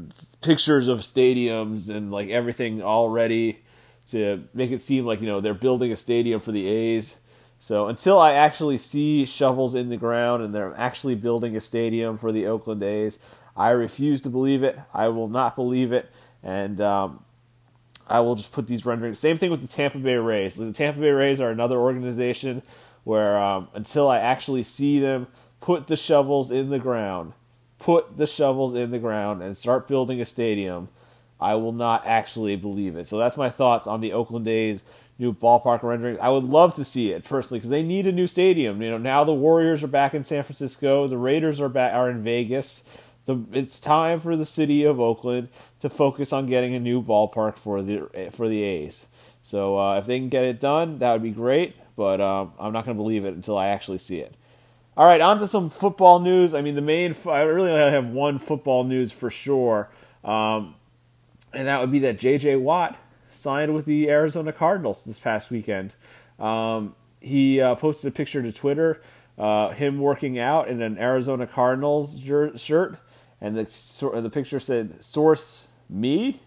pictures of stadiums and like everything all ready to make it seem like you know they're building a stadium for the A's. So until I actually see shovels in the ground and they're actually building a stadium for the Oakland A's, I refuse to believe it. I will not believe it. And um, I will just put these renderings. Same thing with the Tampa Bay Rays. The Tampa Bay Rays are another organization where um, until I actually see them put the shovels in the ground, put the shovels in the ground, and start building a stadium, I will not actually believe it. So that's my thoughts on the Oakland A's new ballpark rendering. I would love to see it personally because they need a new stadium. You know, now the Warriors are back in San Francisco, the Raiders are back are in Vegas the it's time for the city of Oakland to focus on getting a new ballpark for the for the A's. So uh, if they can get it done, that would be great. But um, I'm not going to believe it until I actually see it. All right, on to some football news. I mean, the main I really only have one football news for sure, um, and that would be that J.J. Watt signed with the Arizona Cardinals this past weekend. Um, he uh, posted a picture to Twitter, uh, him working out in an Arizona Cardinals shirt and the the picture said source me.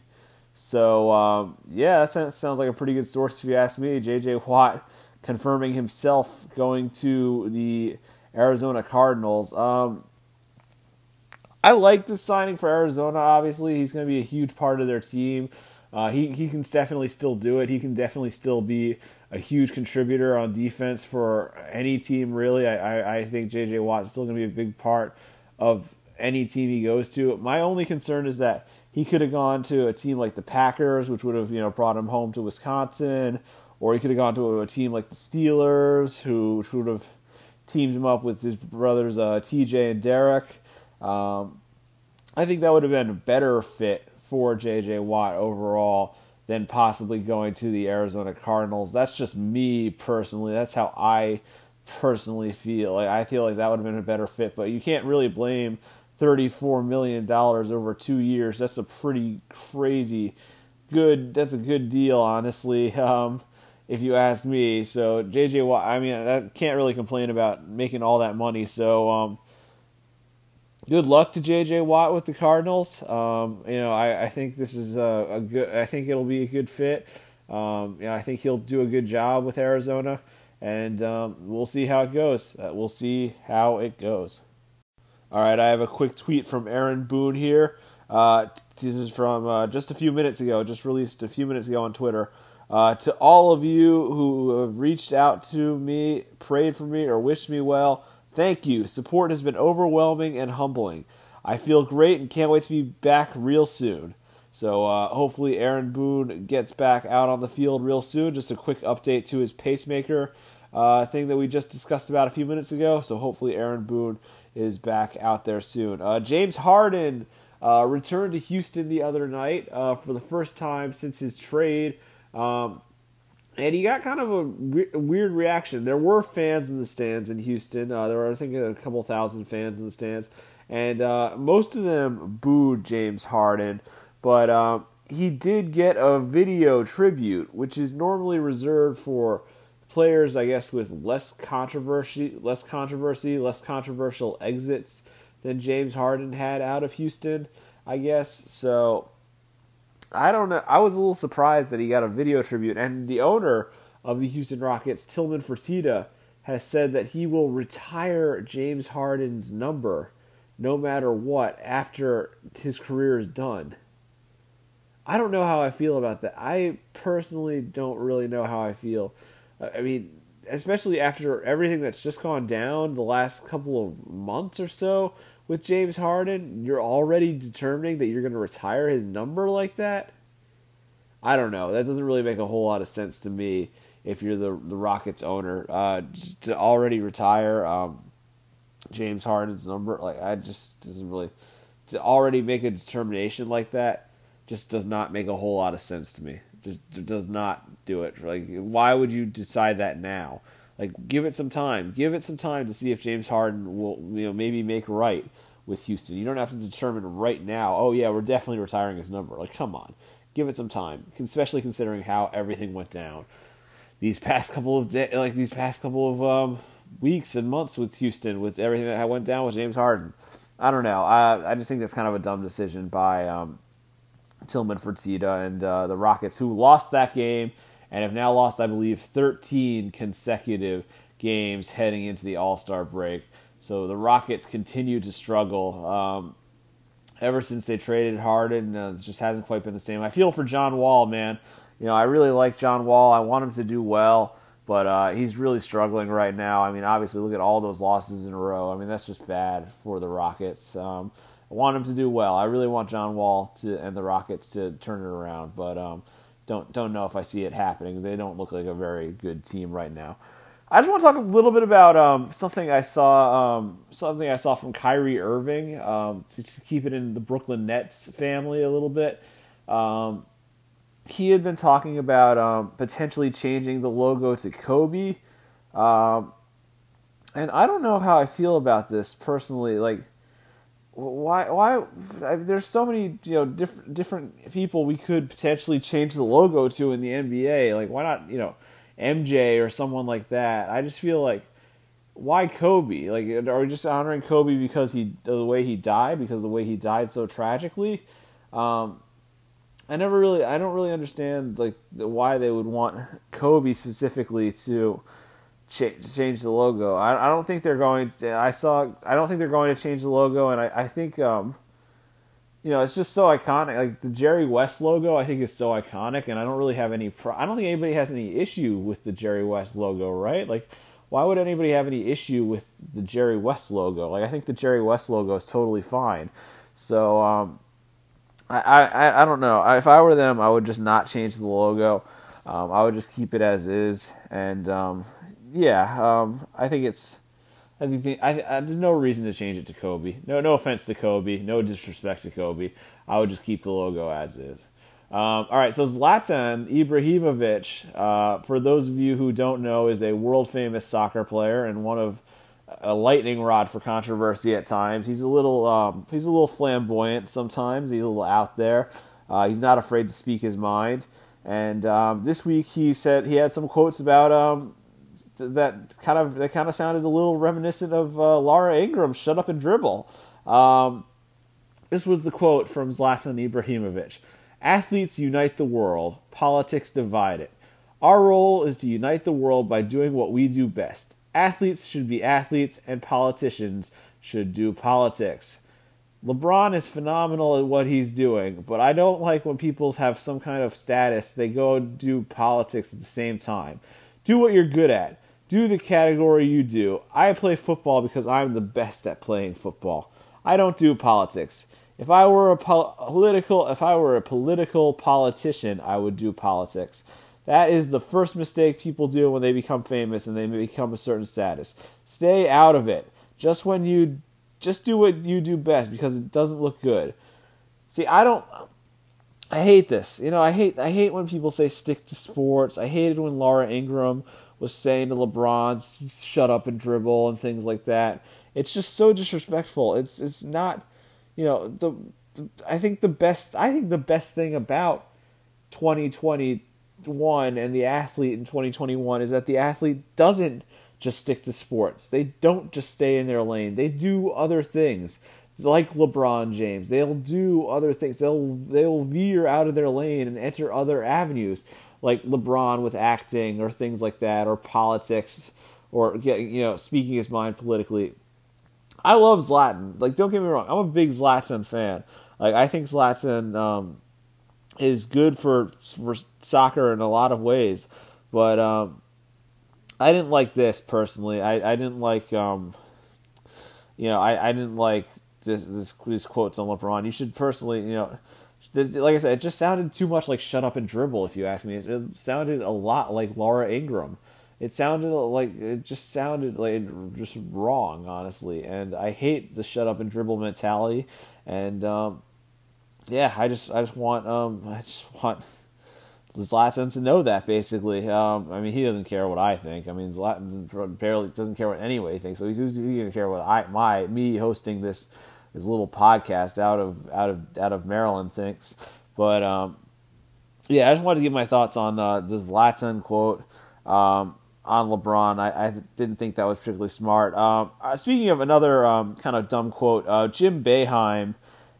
So um, yeah, that sounds like a pretty good source if you ask me. J.J. Watt confirming himself going to the Arizona Cardinals. Um, I like this signing for Arizona. Obviously, he's going to be a huge part of their team. Uh, he he can definitely still do it. He can definitely still be a huge contributor on defense for any team. Really, I I, I think J.J. Watt is still going to be a big part of any team he goes to. My only concern is that he could have gone to a team like the Packers, which would have you know brought him home to Wisconsin, or he could have gone to a team like the Steelers, who would have teamed him up with his brothers uh, TJ and Derek. Um, I think that would have been a better fit for JJ Watt overall than possibly going to the Arizona Cardinals. That's just me personally. That's how I personally feel. Like I feel like that would have been a better fit, but you can't really blame $34 million over two years. That's a pretty crazy good, that's a good deal, honestly. Um, if you ask me. So JJ Watt, I mean, I can't really complain about making all that money. So um, good luck to JJ Watt with the Cardinals. Um, you know, I, I think this is a, a, good. I think it'll be a good fit. Um, you know, I think he'll do a good job with Arizona, and um, we'll see how it goes. Uh, we'll see how it goes. All right, I have a quick tweet from Aaron Boone here. Uh, this is from uh, just a few minutes ago, just released a few minutes ago on Twitter. Uh, to all of you who have reached out to me, prayed for me, or wished me well, thank you. Support has been overwhelming and humbling. I feel great and can't wait to be back real soon. So uh, hopefully Aaron Boone gets back out on the field real soon. Just a quick update to his pacemaker uh, thing that we just discussed about a few minutes ago. So hopefully Aaron Boone is back out there soon. Uh, James Harden uh, returned to Houston the other night uh, for the first time since his trade. Um, and he got kind of a re- weird reaction. There were fans in the stands in Houston. Uh, there were, I think, a couple thousand fans in the stands. And uh, most of them booed James Harden. But um, he did get a video tribute, which is normally reserved for players, I guess, with less controversy, less controversy, less controversial exits than James Harden had out of Houston, I guess. So I don't know. I was a little surprised that he got a video tribute, and the owner of the Houston Rockets, Tillman Fertitta, has said that he will retire James Harden's number no matter what after his career is done. I don't know how I feel about that. I personally don't really know how I feel. I mean, especially after everything that's just gone down the last couple of months or so with James Harden, you're already determining that you're going to retire his number like that. I don't know. That doesn't really make a whole lot of sense to me. If you're the the Rockets owner, uh, to already retire um, James Harden's number, like I just doesn't really to already make a determination like that just does not make a whole lot of sense to me. Just does not do it. Like, why would you decide that now? Like, give it some time. Give it some time to see if James Harden will, you know, maybe make right with Houston. You don't have to determine right now. Oh yeah, we're definitely retiring his number. Like, come on, give it some time. Especially considering how everything went down these past couple of day, like these past couple of um, weeks and months with Houston, with everything that went down with James Harden. I don't know. I I just think that's kind of a dumb decision by um, Tillman Fertitta and uh, the Rockets, who lost that game and have now lost, I believe, 13 consecutive games heading into the All Star break. So the Rockets continue to struggle. Um, ever since they traded Harden, uh, it just hasn't quite been the same. I feel for John Wall, man. You know, I really like John Wall. I want him to do well, but uh, he's really struggling right now. I mean, obviously, look at all those losses in a row. I mean, that's just bad for the Rockets. Um, I want him to do well. I really want John Wall to and the Rockets to turn it around, but um, don't don't know if I see it happening. They don't look like a very good team right now. I just want to talk a little bit about um, something I saw um, something I saw from Kyrie Irving um, to, to, keep it in the Brooklyn Nets family a little bit. Um, he had been talking about um, potentially changing the logo to Kobe, um, and I don't know how I feel about this personally. Like why why I, there's so many you know different different people we could potentially change the logo to in the NBA like why not you know MJ or someone like that? I just feel like why Kobe? Like are we just honoring Kobe because he the way he died because of the way he died so tragically? Um, I never really I don't really understand like why they would want Kobe specifically to change the logo. I, I don't think they're going. To, I saw. I don't think they're going to change the logo, and I, I think um, you know, it's just so iconic. Like the Jerry West logo, I think is so iconic, and I don't really have any. Pro- I don't think anybody has any issue with the Jerry West logo, right? Like, why would anybody have any issue with the Jerry West logo? Like, I think the Jerry West logo is totally fine. So, um, I, I, I don't know. If I were them, I would just not change the logo. Um, I would just keep it as is, and um, yeah, um, I think it's. I think I, I, there's no reason to change it to Kobe. No, no offense to Kobe. No disrespect to Kobe. I would just keep the logo as is. Um, all right, so Zlatan Ibrahimovic, uh, for those of you who don't know, is a world famous soccer player and one of a lightning rod for controversy at times. He's a little um, he's a little flamboyant sometimes. He's a little out there. Uh, he's not afraid to speak his mind And um, this week he said he had some quotes about um, that kind of that kind of sounded a little reminiscent of uh, Laura Ingraham. Shut up and dribble. Um, this was the quote from Zlatan Ibrahimovic. Athletes unite the world, politics divide it. Our role is to unite the world by doing what we do best. Athletes should be athletes, and politicians should do politics. LeBron is phenomenal at what he's doing, but I don't like when people have some kind of status, they go do politics at the same time. Do what you're good at. Do the category you do. I play football because I'm the best at playing football. I don't do politics. If I were a pol- political if I were a political politician, I would do politics. That is the first mistake people do when they become famous and they become a certain status. Stay out of it. Just when you just do what you do best because it doesn't look good. See, I don't I hate this. You know, I hate I hate when people say stick to sports. I hated when Laura Ingraham was saying to LeBron, "Shut up and dribble" and things like that. It's just so disrespectful. It's it's not, you know, the, the I think the best I think the best thing about 2021 and the athlete in 2021 is that the athlete doesn't just stick to sports. They don't just stay in their lane. They do other things. Like LeBron James, they'll do other things. They'll they'll veer out of their lane and enter other avenues, like LeBron with acting or things like that, or politics, or getting you know speaking his mind politically. I love Zlatan. Like, don't get me wrong, I'm a big Zlatan fan. Like, I think Zlatan um, is good for for soccer in a lot of ways, but um, I didn't like this personally. I, I didn't like um, you know I, I didn't like this, this these quotes on LeBron. You should personally you know like I said, it just sounded too much like "shut up and dribble." If you ask me, it sounded a lot like Laura Ingraham. It sounded like it just sounded like just wrong, honestly. And I hate the "shut up and dribble" mentality. And um, yeah, I just I just want um, I just want Zlatan to know that basically. Um, I mean, he doesn't care what I think. I mean, Zlatan barely doesn't care what anybody thinks. So he's, he's going to care what I my me hosting this this little podcast out of out of out of Maryland thinks. But um, yeah, I just wanted to give my thoughts on uh, the Zlatan quote um, on LeBron. I, I, didn't think that was particularly smart. Um, uh, speaking of another um, kind of dumb quote, uh, Jim Boeheim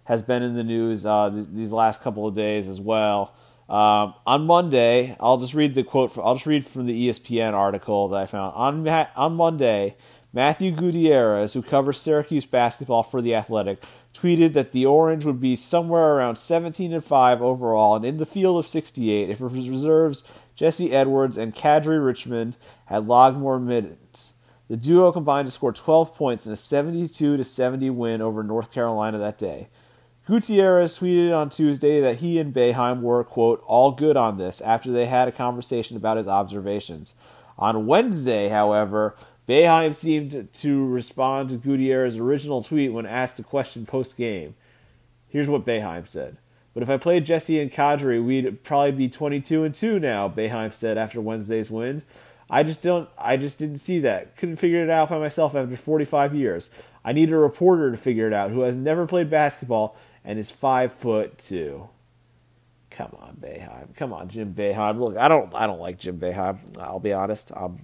has been in the news uh, th- these last couple of days as well. Um, on Monday, I'll just read the quote. From, I'll just read from the ESPN article that I found on on Monday. Matthew Gutierrez, who covers Syracuse basketball for the Athletic, tweeted that the Orange would be somewhere around 17 and 5 overall and in the field of 68 if reserves Jesse Edwards and Kadary Richmond had logged more minutes. The duo combined to score 12 points in a 72 to 70 win over North Carolina that day. Gutierrez tweeted on Tuesday that he and Boeheim were, quote, all good on this after they had a conversation about his observations. On Wednesday, however, Boeheim seemed to respond to Gutierrez's original tweet when asked a question post game. Here's what Boeheim said. But if I played Jesse and Kadary, we'd probably be 22 and 2 now, Boeheim said after Wednesday's win. I just don't I just didn't see that. Couldn't figure it out by myself after 45 years. I need a reporter to figure it out who has never played basketball and is five foot two. Come on, Boeheim. Come on, Jim Boeheim. Look, I don't, I don't like Jim Boeheim. I'll be honest. I'm,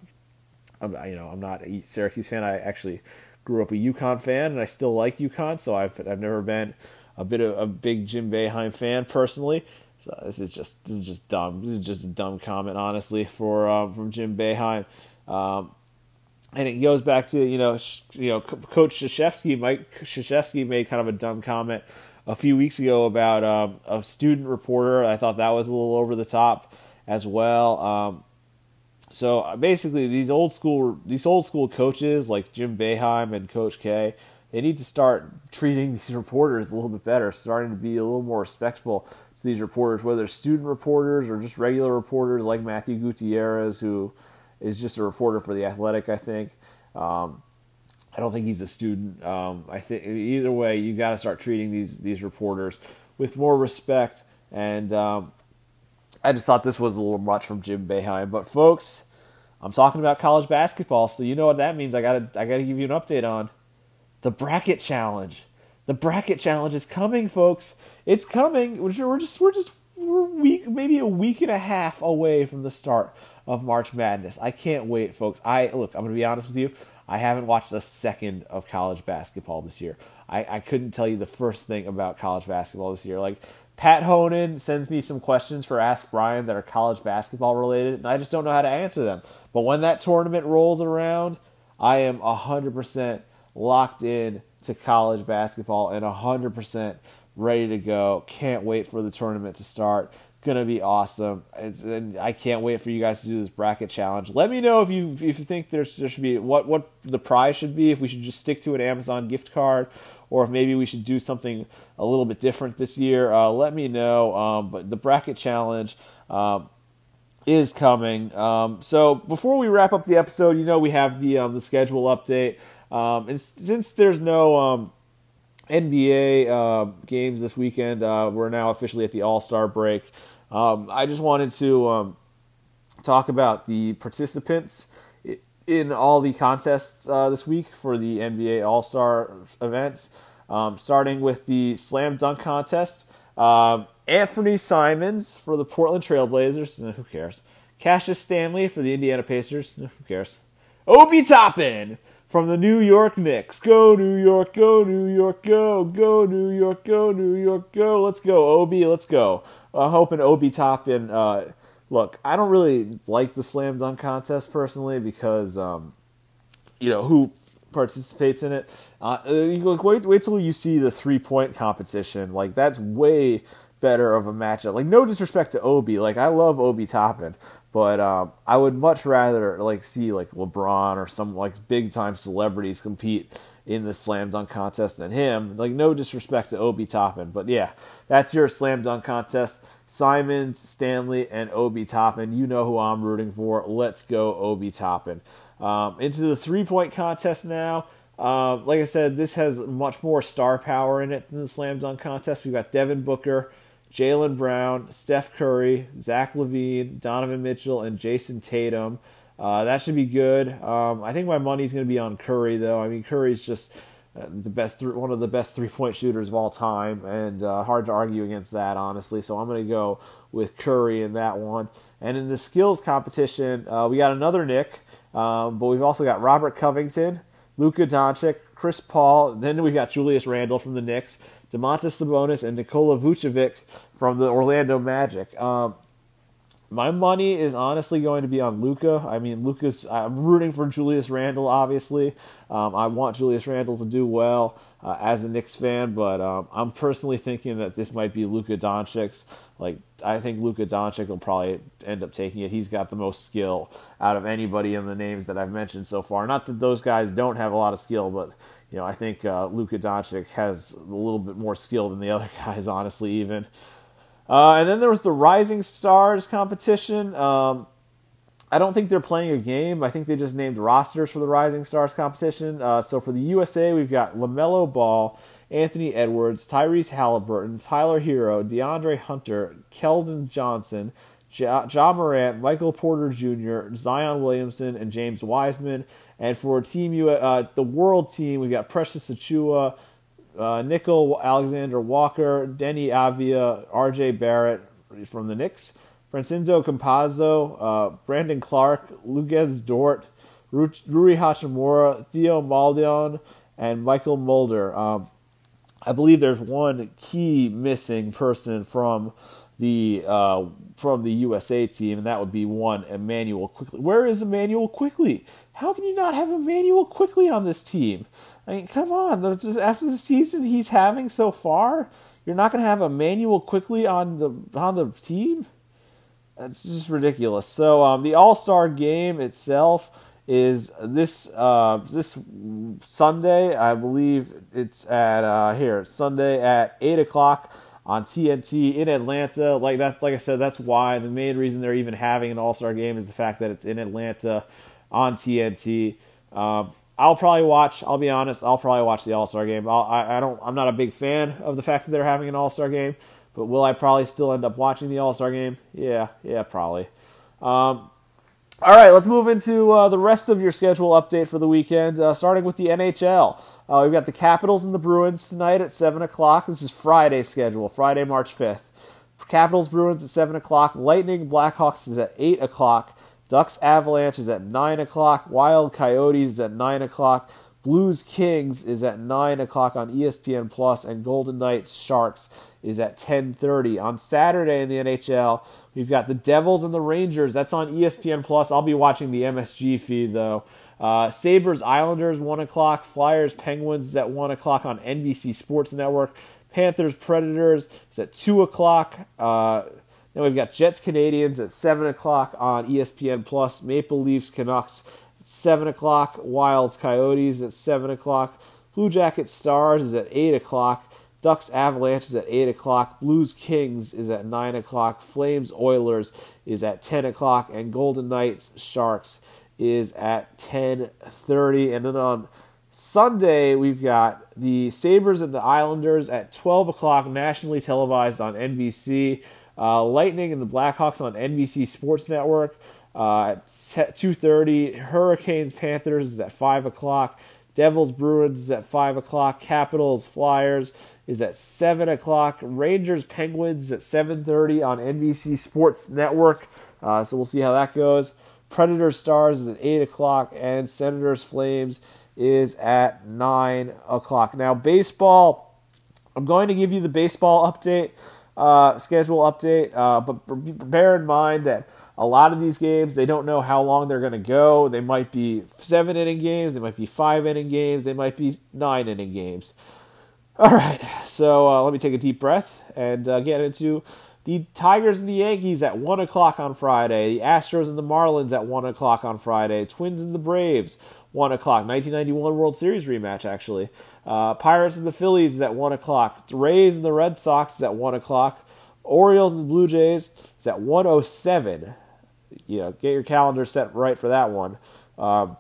I'm, you know, I'm not a Syracuse fan. I actually grew up a UConn fan, and I still like UConn. So I've, I've never been a bit of a big Jim Boeheim fan personally. So this is just, this is just dumb. This is just a dumb comment, honestly, for um, from Jim Boeheim. Um, and it goes back to you know, you know, Coach Krzyzewski. Mike Krzyzewski made kind of a dumb comment a few weeks ago about um, a student reporter. I thought that was a little over the top as well. So uh, basically, these old school these old school coaches like Jim Boeheim and Coach K, they need to start treating these reporters a little bit better, starting to be a little more respectful to these reporters, whether student reporters or just regular reporters like Matthew Gutierrez, who is just a reporter for the Athletic, I think. Um, I don't think he's a student. Um, I think either way, you got to start treating these these reporters with more respect. And um, I just thought this was a little much from Jim Boeheim. But folks, I'm talking about college basketball, so you know what that means. I gotta I gotta give you an update on the bracket challenge. The bracket challenge is coming, folks. It's coming. We're just we're just we're week, maybe a week and a half away from the start of March Madness. I can't wait, folks. I look. I'm to be honest with you. I haven't watched a second of college basketball this year. I, I couldn't tell you the first thing about college basketball this year. Like Pat Honan sends me some questions for Ask Brian that are college basketball related, and I just don't know how to answer them. But when that tournament rolls around, I am 100% locked in to college basketball and 100% ready to go. Can't wait for the tournament to start. Gonna be awesome. It's, and I can't wait for you guys to do this bracket challenge. Let me know if you if you think there should be what what the prize should be. If we should just stick to an Amazon gift card, or if maybe we should do something a little bit different this year. Uh, let me know. Um, but the bracket challenge. Um, is coming. Um, so before we wrap up the episode, you know we have the um, the schedule update. Um, and since there's no NBA uh, games this weekend, uh, we're now officially at the All Star break. I just wanted to talk about the participants in all the contests uh, this week for the NBA All Star events. Starting with the slam dunk contest. Anthony Simons for the Portland Trailblazers. Who cares? Cassius Stanley for the Indiana Pacers. Who cares? Obi Toppin from the New York Knicks. Go New York, go New York, go, go New York, go New York, go. Let's go, Obi, let's go. I'm hoping Obi Toppin. Uh, look, I don't really like the slam dunk contest personally because, um, you know, who participates in it. Uh, you like, wait, wait till you see the three point competition. Like that's way better of a matchup. Like no disrespect to Obi, like I love Obi Toppin, but um, I would much rather like see like LeBron or some like big time celebrities compete in the slam dunk contest than him. Like no disrespect to Obi Toppin, but yeah, that's your slam dunk contest. Simons, Stanley, and Obi Toppin. You know who I'm rooting for. Let's go, Obi Toppin. Um, into the three point contest now. Uh, like I said, this has much more star power in it than the slam dunk contest. We've got Devin Booker, Jaylen Brown, Steph Curry, Zach LaVine, Donovan Mitchell, and Jayson Tatum. Uh, that should be good. Um, I think my money's going to be on Curry, though. I mean, Curry's just uh, the best, th- one of the best three point shooters of all time, and uh, hard to argue against that, honestly. So I'm going to go with Curry in that one. And in the skills competition, uh, we got another Knick, um, but we've also got Robert Covington, Luka Doncic, Chris Paul. Then we've got Julius Randle from the Knicks, Domantas Sabonis, and Nikola Vucevic from the Orlando Magic. Um, my money is honestly going to be on Luka. I mean, Luka's. I'm rooting for Julius Randle. Obviously, um, I want Julius Randle to do well uh, as a Knicks fan, but um, I'm personally thinking that this might be Luka Doncic's. Like, I think Luka Doncic will probably end up taking it. He's got the most skill out of anybody in the names that I've mentioned so far. Not that those guys don't have a lot of skill, but you know, I think uh, Luka Doncic has a little bit more skill than the other guys, honestly, even. Uh, and then there was the Rising Stars competition. Um, I don't think they're playing a game. I think they just named rosters for the Rising Stars competition. Uh, so for the USA, we've got LaMelo Ball, Anthony Edwards, Tyrese Halliburton, Tyler Herro, DeAndre Hunter, Keldon Johnson, Ja, ja Morant, Michael Porter Jr., Zion Williamson, and James Wiseman. And for Team U, uh, the World Team, we've got Precious Achiuwa, uh, Nickeil Alexander Walker, Deni Avdija, R.J. Barrett from the Knicks, Francisco Campazzo, uh, Brandon Clarke, Luguentz Dort, Rui Hachimura, Theo Maledon, and Mychal Mulder. Um, I believe there's one key missing person from the uh, from the USA team, and that would be one Immanuel Quickley. Where is Immanuel Quickley? How can you not have Immanuel Quickley on this team? I mean, come on. After the season he's having so far, you're not going to have Immanuel Quickley on the on the team. That's just ridiculous. So um, the All Star game itself is this uh, this Sunday. I believe it's at uh, here Sunday at eight o'clock on TNT in Atlanta. Like that, like I said, that's why the main reason they're even having an All Star game is the fact that it's in Atlanta on TNT. I'll probably watch. I'll be honest. I'll probably watch the All Star game. I'll, I, I don't. I'm not a big fan of the fact that they're having an All Star game, but will I probably still end up watching the All Star game? Yeah, yeah, probably. Um, all right, let's move into uh, the rest of your schedule update for the weekend, uh, starting with the NHL. Uh, we've got the Capitals and the Bruins tonight at 7 o'clock. This is Friday schedule, Friday, March 5th. Capitals Bruins at 7 o'clock. Lightning Blackhawks is at 8 o'clock. Ducks Avalanche is at 9 o'clock. Wild Coyotes is at 9 o'clock. Blues Kings is at 9 o'clock on ESPN Plus, and Golden Knights Sharks is at 10:30 on Saturday in the NHL. We've got the Devils and the Rangers. That's on ESPN Plus. I'll be watching the MSG feed though. Uh, Sabres Islanders one o'clock. Flyers Penguins is at one o'clock on NBC Sports Network. Panthers Predators is at two o'clock. Uh, then we've got Jets Canadiens at seven o'clock on ESPN Plus. Maple Leafs Canucks at seven o'clock. Wilds Coyotes at seven o'clock. Blue Jackets Stars is at eight o'clock. Ducks Avalanche is at 8 o'clock. Blues Kings is at 9 o'clock. Flames Oilers is at 10 o'clock. And Golden Knights Sharks is at 10.30. And then on Sunday, we've got the Sabres and the Islanders at 12 o'clock, nationally televised on NBC. Uh, Lightning and the Blackhawks on NBC Sports Network uh, at 2.30. Hurricanes Panthers is at 5 o'clock. Devils Bruins is at 5 o'clock. Capitals Flyers is at 7 o'clock. Rangers Penguins at 7.30 on NBC Sports Network. Uh, so we'll see how that goes. Predators Stars is at 8 o'clock. And Senators Flames is at 9 o'clock. Now, baseball, I'm going to give you the baseball update, uh, schedule update, uh, but bear in mind that a lot of these games, they don't know how long they're going to go. They might be seven inning games, they might be five inning games, they might be nine inning games. All right, so uh, let me take a deep breath and uh, get into the Tigers and the Yankees at 1 o'clock on Friday, the Astros and the Marlins at 1 o'clock on Friday, Twins and the Braves, 1 o'clock, 1991 World Series rematch, actually. Uh, Pirates and the Phillies is at 1 o'clock, Rays and the Red Sox is at 1 o'clock, Orioles and the Blue Jays is at 107. You know, get your calendar set right for that one. Um,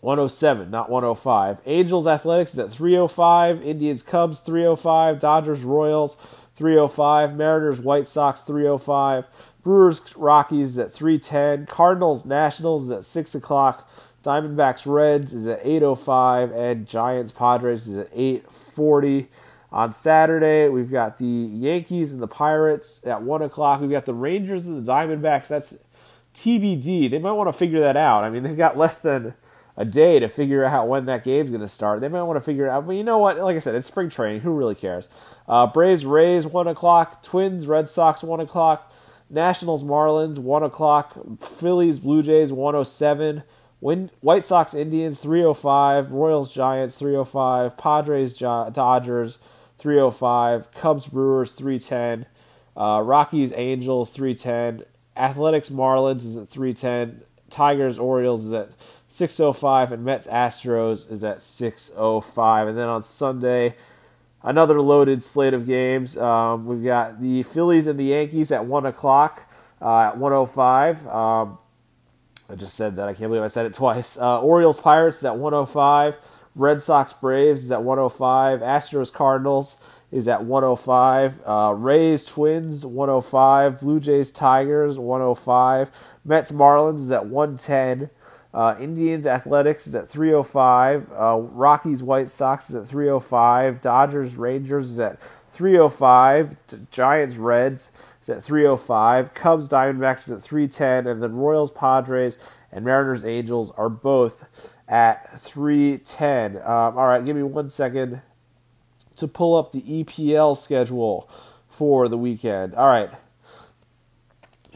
107, not 105. Angels Athletics is at 305. Indians Cubs 305. Dodgers Royals 305. Mariners White Sox 305. Brewers Rockies is at 310. Cardinals Nationals is at 6 o'clock. Diamondbacks Reds is at 805. And Giants Padres is at 840. On Saturday, we've got the Yankees and the Pirates at 1 o'clock. We've got the Rangers and the Diamondbacks. That's TBD. They might want to figure that out. I mean, they've got less than a day to figure out when that game's going to start. They might want to figure it out. But you know what? Like I said, it's spring training. Who really cares? Uh, Braves, Rays, 1 o'clock. Twins, Red Sox, 1 o'clock. Nationals, Marlins, 1 o'clock. Phillies, Blue Jays, 107. White Sox, Indians, 305. Royals, Giants, 305. Padres, Dodgers, 305. Cubs, Brewers, 310. Uh, Rockies, Angels, 310. Athletics, Marlins is at 310. Tigers, Orioles is at 605 and Mets Astros is at 605 and then on Sunday another loaded slate of games um, we've got the Phillies and the Yankees at 1 o'clock uh, at 105 um, I just said that. I can't believe I said it twice. Uh, Orioles Pirates is at 105 Red Sox Braves is at 105 Astros Cardinals is at 105 uh, Rays Twins 105 Blue Jays Tigers 105 Mets Marlins is at 110 uh, Indians Athletics is at 305. Uh, Rockies White Sox is at 305. Dodgers Rangers is at 305. Giants Reds is at 305. Cubs Diamondbacks is at 310. And then Royals Padres and Mariners Angels are both at 310. Um, all right, give me one second to pull up the EPL schedule for the weekend. All right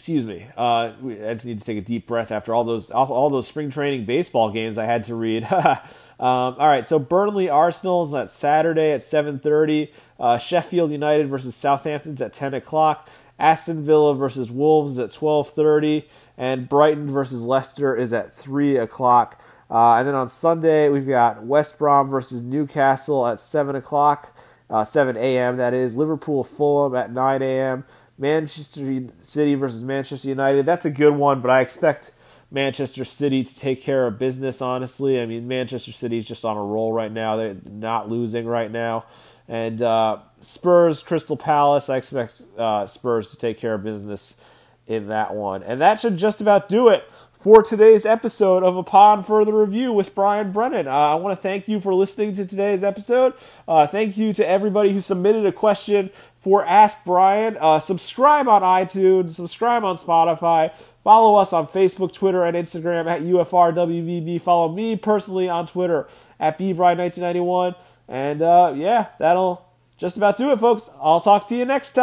excuse me. Uh, I just need to take a deep breath after all those all, all those spring training baseball games I had to read. um, all right, so Burnley Arsenal is at Saturday at seven thirty. Uh, Sheffield United versus Southampton's at ten o'clock. Aston Villa versus Wolves is at twelve thirty, and Brighton versus Leicester is at three o'clock. Uh, and then on Sunday we've got West Brom versus Newcastle at seven o'clock, uh, seven a.m. That is Liverpool Fulham at nine a.m. Manchester City versus Manchester United. That's a good one, but I expect Manchester City to take care of business, honestly. I mean, Manchester City is just on a roll right now. They're not losing right now. And uh, Spurs, Crystal Palace, I expect uh, Spurs to take care of business in that one. And that should just about do it for today's episode of Upon Further Review with Brian Brennan. Uh, I want to thank you for listening to today's episode. Uh, thank you to everybody who submitted a question for Ask Brian. Uh, subscribe on iTunes, subscribe on Spotify. Follow us on Facebook, Twitter, and Instagram at UFRWVB. Follow me personally on Twitter at BBrian1991. And uh, yeah, that'll just about do it, folks. I'll talk to you next time.